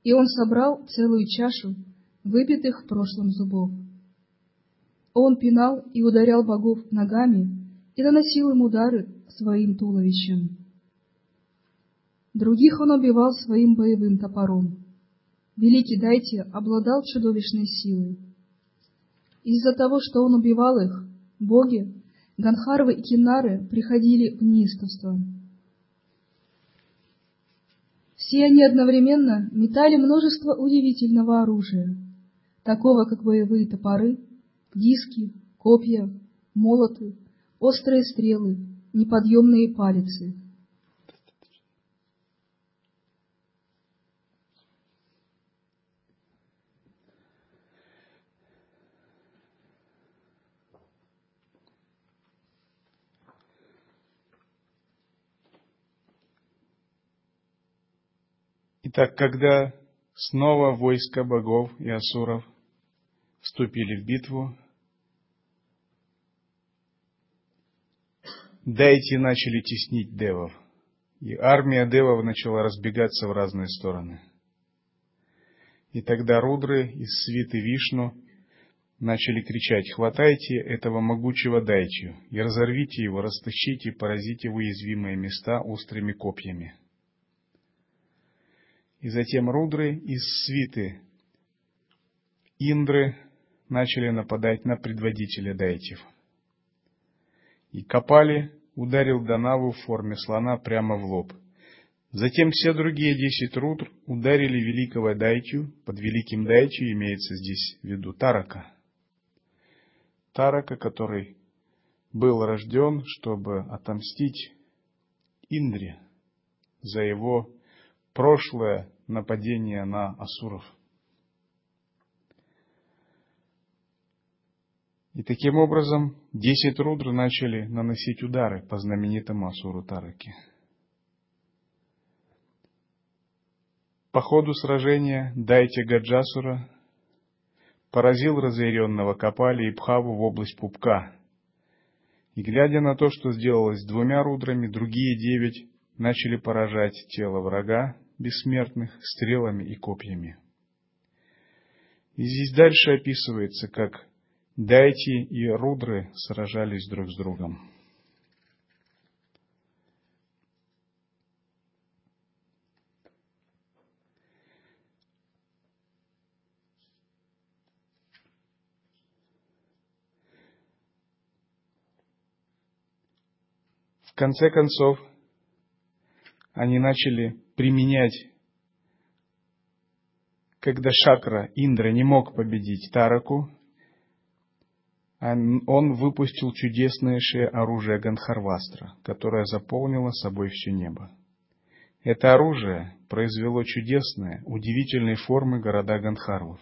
Speaker 2: и он собрал целую чашу выбитых в прошлом зубов. Он пинал и ударял богов ногами и наносил им удары своим туловищем. Других он убивал своим боевым топором. Великий Дайте обладал чудовищной силой. Из-за того, что он убивал их, боги, Ганхарвы и Кинары приходили в неистовство. Все они одновременно метали множество удивительного оружия, такого как боевые топоры, диски, копья, молоты, острые стрелы, неподъемные палицы —
Speaker 1: Итак, когда снова войска богов и асуров вступили в битву, дайте начали теснить девов, и армия девов начала разбегаться в разные стороны. И тогда рудры из свиты Вишну начали кричать, «Хватайте этого могучего дайчу и разорвите его, растащите, поразите в уязвимые места острыми копьями». И затем рудры из свиты Индры начали нападать на предводителя дайтев. И Капали ударил Данаву в форме слона прямо в лоб. Затем все другие десять рудр ударили великого Дайтю, под великим Дайтю имеется здесь в виду Тарака. Тарака, который был рожден, чтобы отомстить Индре за его прошлое нападение на асуров. И таким образом десять рудр начали наносить удары по знаменитому асуру Тараке. По ходу сражения Дайте Гаджасура поразил разъяренного Капали и Пхаву в область пупка. И глядя на то, что сделалось двумя рудрами, другие девять начали поражать тело врага бессмертных стрелами и копьями. И здесь дальше описывается, как Дайти и Рудры сражались друг с другом. В конце концов, они начали применять, когда Шакра Индра не мог победить Тараку, он выпустил чудесное оружие Ганхарвастра, которое заполнило собой все небо. Это оружие произвело чудесные, удивительной формы города Ганхарвов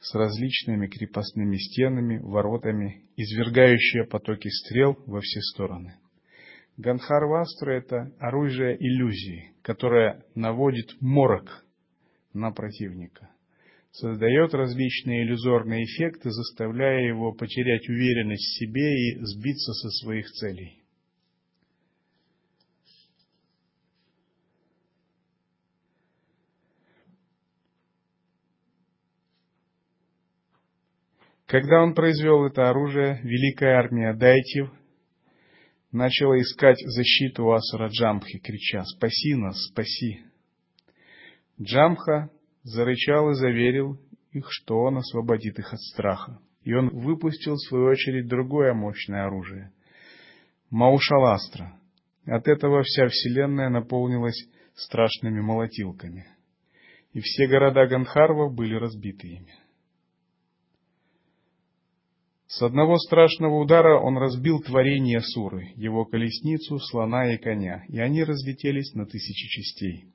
Speaker 1: с различными крепостными стенами, воротами, извергающие потоки стрел во все стороны. Ганхарвастра – это оружие иллюзии, которое наводит морок на противника. создает различные иллюзорные эффекты, заставляя его потерять уверенность в себе и сбиться со своих целей. Когда он произвел это оружие, великая армия Дайтив начала искать защиту Асура Джамхи, крича «Спаси нас, спаси!». Джамха зарычал и заверил их, что он освободит их от страха. И он выпустил, в свою очередь, другое мощное оружие — Маушаластра. От этого вся вселенная наполнилась страшными молотилками. И все города Гандхарва были разбиты ими. С одного страшного удара он разбил творение Суры, его колесницу, слона и коня, и они разлетелись на тысячи частей.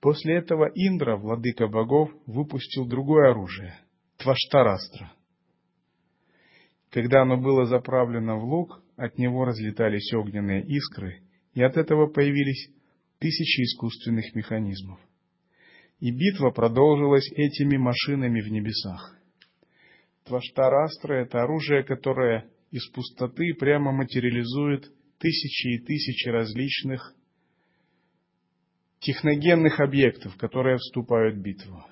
Speaker 1: После этого Индра, владыка богов, выпустил другое оружие — Тваштарастра. Когда оно было заправлено в лук, от него разлетались огненные искры, и от этого появились тысячи искусственных механизмов. И битва продолжилась этими машинами в небесах. Тваштарастра — это оружие, которое из пустоты прямо материализует тысячи и тысячи различных техногенных объектов, которые вступают в битву.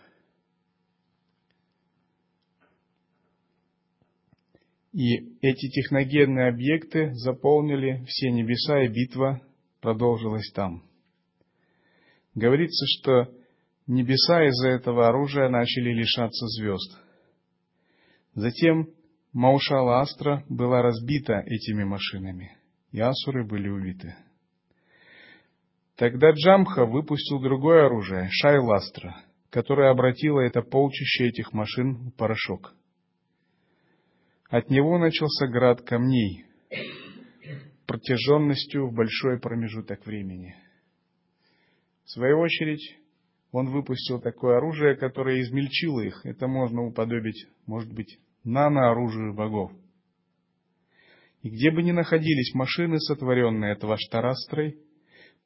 Speaker 1: И эти техногенные объекты заполнили все небеса, и битва продолжилась там. Говорится, что небеса из-за этого оружия начали лишаться звезд – Затем Маушала Астра была разбита этими машинами, и асуры были убиты. Тогда Джамха выпустил другое оружие, Шайластра, которое обратило это полчище этих машин в порошок. От него начался град камней, протяженностью в большой промежуток времени. В свою очередь, он выпустил такое оружие, которое измельчило их. Это можно уподобить, может быть, нанооружию богов. И где бы ни находились машины, сотворенные Тваштарастрой,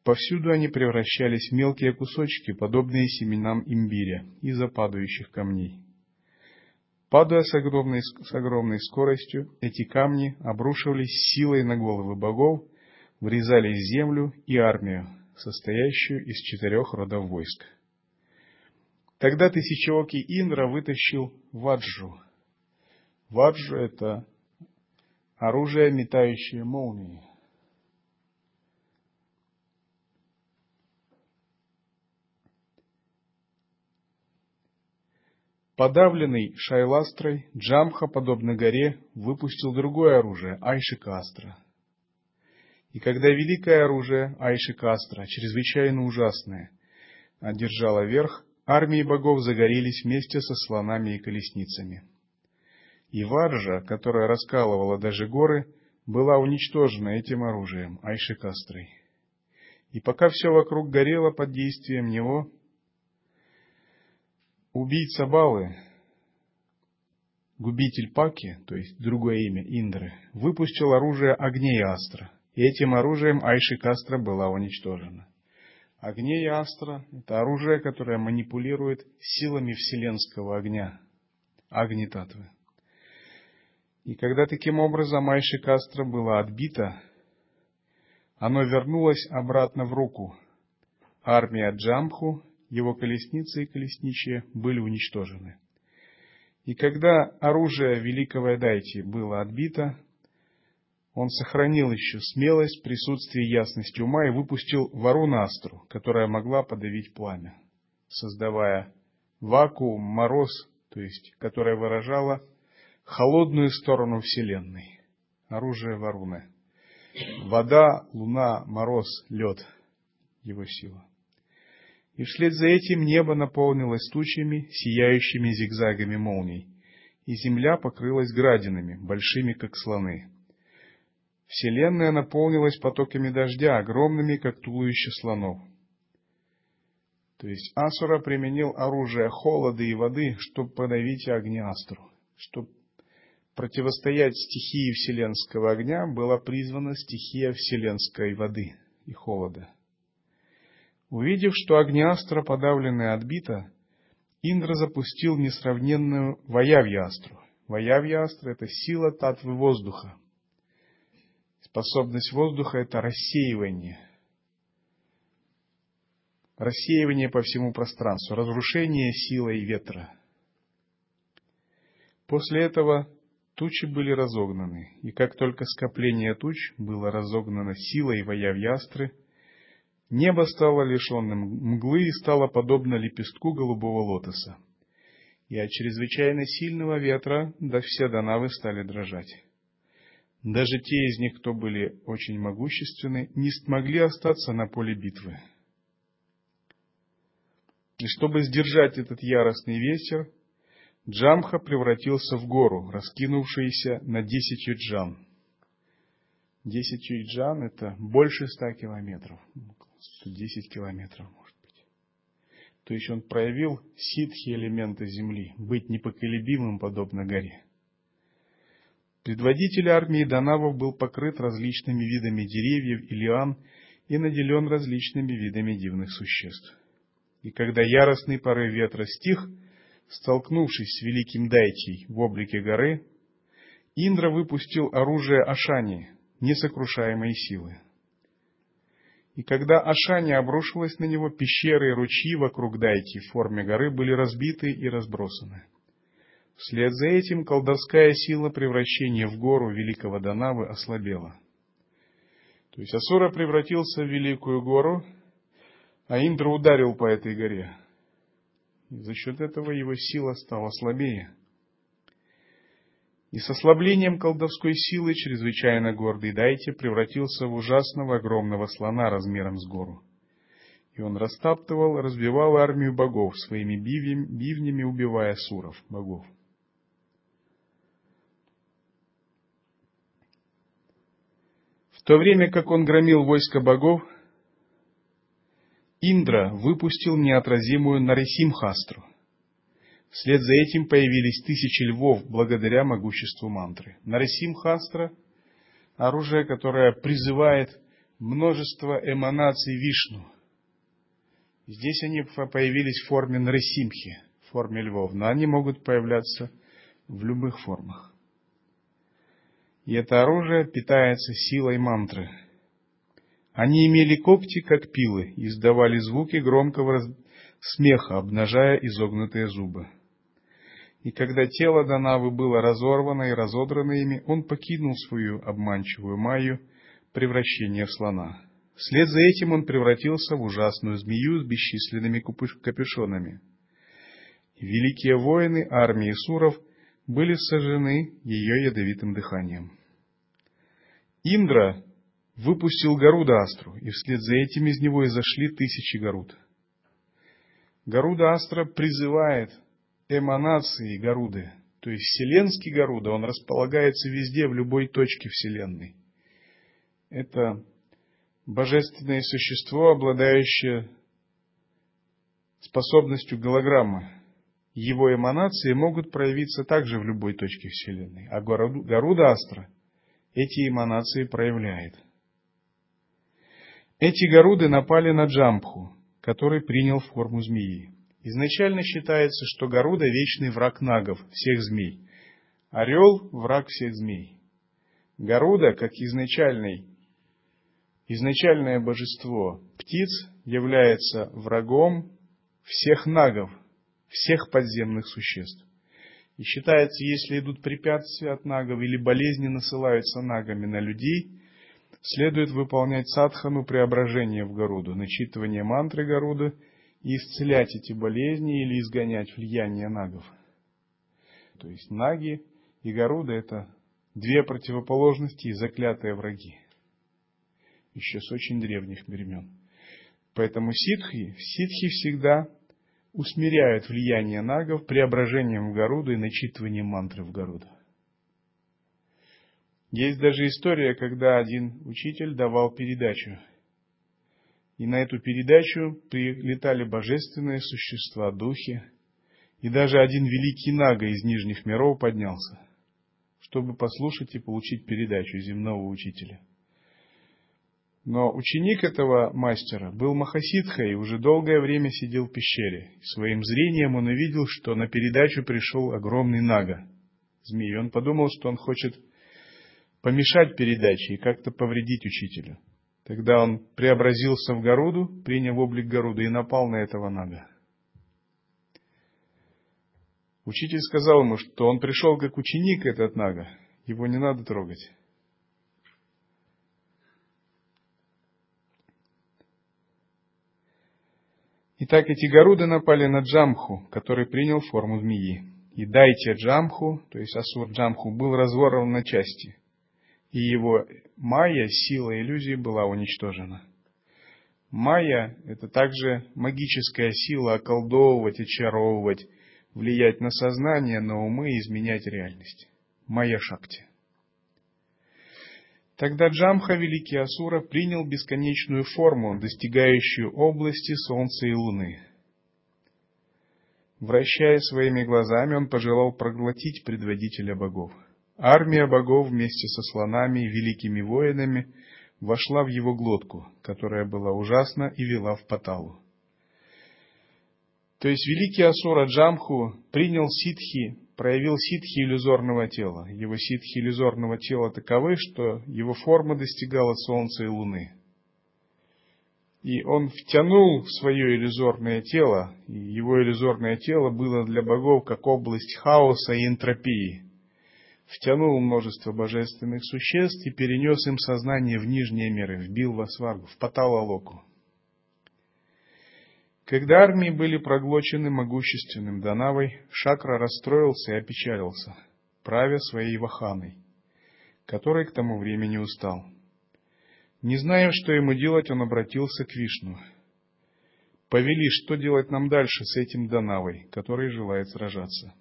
Speaker 1: повсюду они превращались в мелкие кусочки, подобные семенам имбиря из-за падающих камней. Падая с огромной, с огромной скоростью, эти камни обрушивались силой на головы богов, врезались в землю и армию, состоящую из четырех родов войск. Тогда тысячеокий Индра вытащил Ваджу. Ваджа — это оружие, метающее молнии. Подавленный Шайластрой, Джамха, подобно горе, выпустил другое оружие — Айшикастра. И когда великое оружие Айшикастра, чрезвычайно ужасное, одержало верх, армии богов загорелись вместе со слонами и колесницами. И Варжа, которая раскалывала даже горы, была уничтожена этим оружием, Айшикастрой. И пока все вокруг горело под действием него, убийца Балы, губитель Паки, то есть другое имя Индры, выпустил оружие огней Астра, и этим оружием Айшикастра была уничтожена. Огней Астра — это оружие, которое манипулирует силами вселенского огня, Агни Татвы. И когда таким образом Айши Кастро было отбито, оно вернулось обратно в руку. Армия Джамху, его колесницы и колесничие были уничтожены. И когда оружие великого Дайти было отбито, он сохранил еще смелость, присутствие и ясность ума и выпустил Варунастру, которая могла подавить пламя, создавая вакуум, мороз, то есть, которая выражала холодную сторону Вселенной. Оружие Варуны. Вода, луна, мороз, лед. Его сила. И вслед за этим небо наполнилось тучами, сияющими зигзагами молний, и земля покрылась градинами, большими, как слоны. Вселенная наполнилась потоками дождя, огромными, как туловище слонов. То есть Асура применил оружие холода и воды, чтобы подавить Агниастру, чтобы противостоять стихии вселенского огня была призвана стихия вселенской воды и холода. Увидев, что огнястра подавленная отбита, Индра запустил несравненную Ваявьястру. Ваявьястра – это сила татвы воздуха. Способность воздуха – это рассеивание. Рассеивание по всему пространству, разрушение силой ветра. После этого тучи были разогнаны, и как только скопление туч было разогнано силой Ваявьястры, небо стало лишенным мглы и стало подобно лепестку голубого лотоса. И от чрезвычайно сильного ветра да все донавы стали дрожать. Даже те из них, кто были очень могущественны, не смогли остаться на поле битвы. И чтобы сдержать этот яростный ветер, Джамха превратился в гору, раскинувшуюся на десять юджан. Десять юджан – это больше ста километров, десять километров, может быть. То есть он проявил ситхи элементы земли, быть непоколебимым, подобно горе. Предводитель армии Данавов был покрыт различными видами деревьев и лиан и наделен различными видами дивных существ. И когда яростный порыв ветра стих – Столкнувшись с великим Дайтей в облике горы, Индра выпустил оружие Ашани, несокрушаемой силы. И когда Ашани обрушилась на него, пещеры и ручьи вокруг Дайки в форме горы были разбиты и разбросаны. Вслед за этим колдовская сила превращения в гору великого Данавы ослабела. То есть Асура превратился в великую гору, а Индра ударил по этой горе. И за счет этого его сила стала слабее. И с ослаблением колдовской силы чрезвычайно гордый Дайте превратился в ужасного огромного слона размером с гору. И он растаптывал, разбивал армию богов своими бивнями, убивая суров, богов. То время как он громил войско богов, Индра выпустил неотразимую Нарисимхастру. Вслед за этим появились тысячи львов благодаря могуществу мантры. Нарисимхастра – оружие, которое призывает множество эманаций Вишну. Здесь они появились в форме Нарисимхи, в форме львов, но они могут появляться в любых формах. И это оружие питается силой мантры – они имели когти, как пилы, и издавали звуки громкого смеха, обнажая изогнутые зубы. И когда тело Данавы было разорвано и разодрано ими, он покинул свою обманчивую майю превращение в слона. Вслед за этим он превратился в ужасную змею с бесчисленными капюшонами. Великие воины армии Суров были сожжены ее ядовитым дыханием. Индра выпустил Гаруда Астру, и вслед за этим из него изошли тысячи Гаруд. Гаруда Астра призывает эманации Гаруды, то есть вселенский Гаруда, он располагается везде, в любой точке Вселенной. Это божественное существо, обладающее способностью голограммы. Его эманации могут проявиться также в любой точке Вселенной, а Гаруда Астра эти эманации проявляет – эти горуды напали на Джампху, который принял форму змеи. Изначально считается, что Гаруда – вечный враг нагов, всех змей. Орел – враг всех змей. Гаруда, как изначальный, изначальное божество птиц, является врагом всех нагов, всех подземных существ. И считается, если идут препятствия от нагов или болезни насылаются нагами на людей – следует выполнять садхану преображения в Гаруду, начитывание мантры Гаруды и исцелять эти болезни или изгонять влияние нагов. То есть наги и Гаруда – это две противоположности и заклятые враги. Еще с очень древних времен. Поэтому ситхи, ситхи всегда усмиряют влияние нагов преображением в Гаруду и начитыванием мантры в Гаруду. Есть даже история, когда один учитель давал передачу. И на эту передачу прилетали божественные существа, духи. И даже один великий нага из нижних миров поднялся, чтобы послушать и получить передачу земного учителя. Но ученик этого мастера был Махасидха и уже долгое время сидел в пещере. Своим зрением он увидел, что на передачу пришел огромный нага, змей. Он подумал, что он хочет помешать передаче и как-то повредить учителю. Тогда он преобразился в Горуду, принял облик Горуды и напал на этого нага. Учитель сказал ему, что он пришел как ученик этот нага, его не надо трогать. Итак, эти Горуды напали на Джамху, который принял форму змеи. И дайте Джамху, то есть Асур Джамху, был разворован на части. И его майя, сила иллюзии, была уничтожена. Майя – это также магическая сила околдовывать, очаровывать, влиять на сознание, на умы и изменять реальность. Майя Шакти – Тогда Джамха, великий Асура, принял бесконечную форму, достигающую области Солнца и Луны. Вращая своими глазами, он пожелал проглотить предводителя богов. Армия богов вместе со слонами и великими воинами вошла в его глотку, которая была ужасна и вела в Паталу. То есть великий Асура Джамху принял ситхи проявил ситхи иллюзорного тела. Его ситхи иллюзорного тела таковы, что его форма достигала Солнца и Луны. И он втянул в свое иллюзорное тело, и его иллюзорное тело было для богов как область хаоса и энтропии. Втянул множество божественных существ и перенес им сознание в нижние миры, вбил в Асваргу, в Патала-Локу. Когда армии были проглочены могущественным Данавой, Шакра расстроился и опечалился, правя своей ваханой, который к тому времени устал. Не зная, что ему делать, он обратился к Вишну. «Повели, что делать нам дальше с этим Данавой, который желает сражаться?»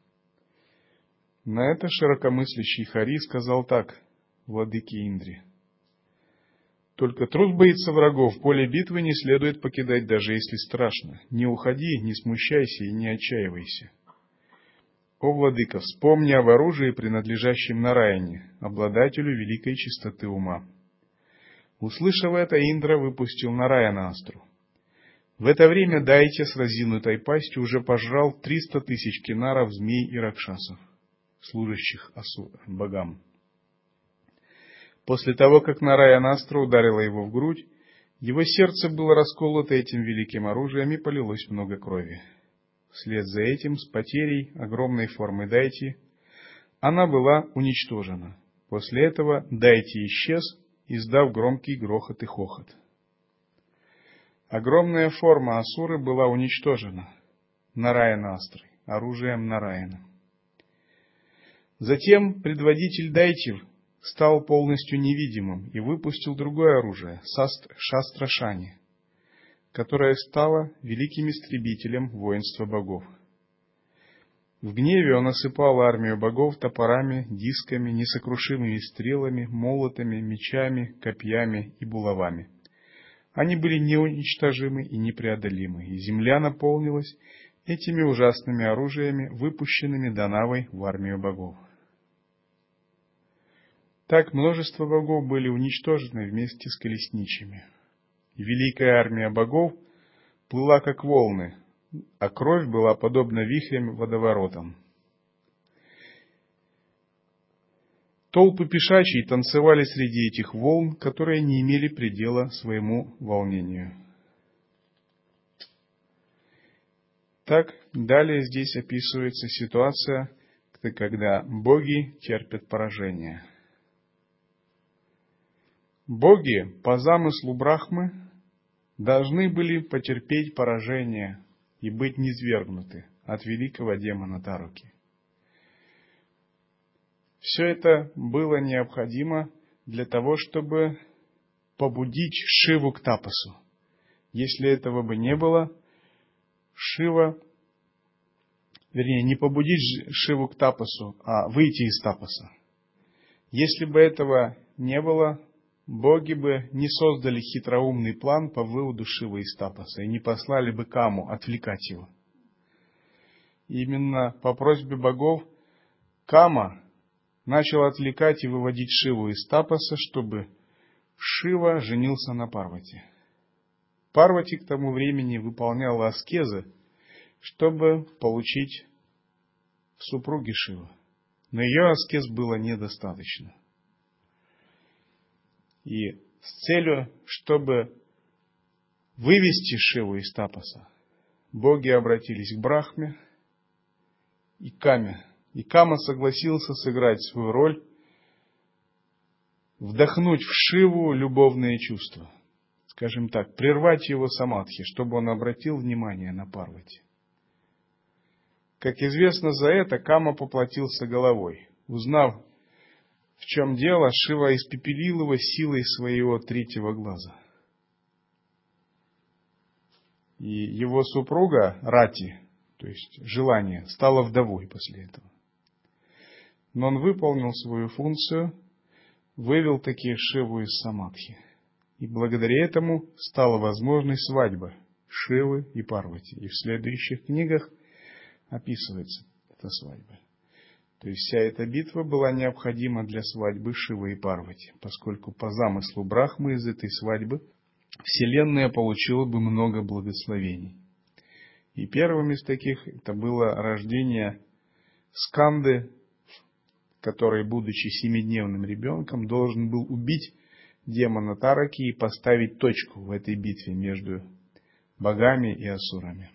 Speaker 1: На это широкомыслящий Хари сказал так, владыке Индри – только трус боится врагов, поле битвы не следует покидать, даже если страшно. Не уходи, не смущайся и не отчаивайся. О, владыка, вспомни об оружии, принадлежащем Нараяне, обладателю великой чистоты ума. Услышав это, Индра выпустил Нараяна Астру. В это время Дайте с разинутой пастью уже пожрал триста тысяч кинаров, змей и ракшасов, служащих асу, богам. После того, как Нарая Настра ударила его в грудь, его сердце было расколото этим великим оружием и полилось много крови. Вслед за этим, с потерей огромной формы Дайти, она была уничтожена. После этого Дайти исчез, издав громкий грохот и хохот. Огромная форма Асуры была уничтожена Нараяна Астрой, оружием Нараяна. Затем предводитель Дайтив стал полностью невидимым и выпустил другое оружие – Шастрашани, которое стало великим истребителем воинства богов. В гневе он осыпал армию богов топорами, дисками, несокрушимыми стрелами, молотами, мечами, копьями и булавами. Они были неуничтожимы и непреодолимы, и земля наполнилась этими ужасными оружиями, выпущенными Данавой в армию богов. Так множество богов были уничтожены вместе с колесничими. Великая армия богов плыла как волны, а кровь была подобна вихрям водоворотам. Толпы пешачей танцевали среди этих волн, которые не имели предела своему волнению. Так, далее здесь описывается ситуация, когда боги терпят поражение – Боги по замыслу Брахмы должны были потерпеть поражение и быть низвергнуты от великого демона Таруки. Все это было необходимо для того, чтобы побудить Шиву к тапасу. Если этого бы не было, Шива, вернее, не побудить Шиву к тапасу, а выйти из тапаса. Если бы этого не было, боги бы не создали хитроумный план по выводу Шива из Тапаса и не послали бы Каму отвлекать его. именно по просьбе богов Кама начал отвлекать и выводить Шиву из Тапаса, чтобы Шива женился на Парвати. Парвати к тому времени выполняла аскезы, чтобы получить супруги Шива. Но ее аскез было недостаточно. И с целью, чтобы вывести Шиву из тапаса, боги обратились к Брахме и Каме. И Кама согласился сыграть свою роль, вдохнуть в Шиву любовные чувства. Скажем так, прервать его самадхи, чтобы он обратил внимание на Парвати. Как известно, за это Кама поплатился головой. Узнав, в чем дело, Шива испепелил его силой своего третьего глаза. И его супруга Рати, то есть желание, стала вдовой после этого. Но он выполнил свою функцию, вывел такие Шиву из Самадхи. И благодаря этому стала возможной свадьба Шивы и Парвати. И в следующих книгах описывается эта свадьба. То есть вся эта битва была необходима для свадьбы Шивы и Парвати, поскольку по замыслу Брахмы из этой свадьбы Вселенная получила бы много благословений. И первым из таких это было рождение Сканды, который, будучи семидневным ребенком, должен был убить демона Тараки и поставить точку в этой битве между богами и асурами.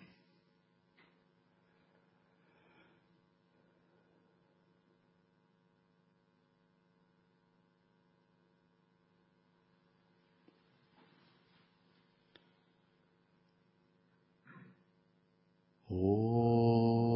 Speaker 1: 哦。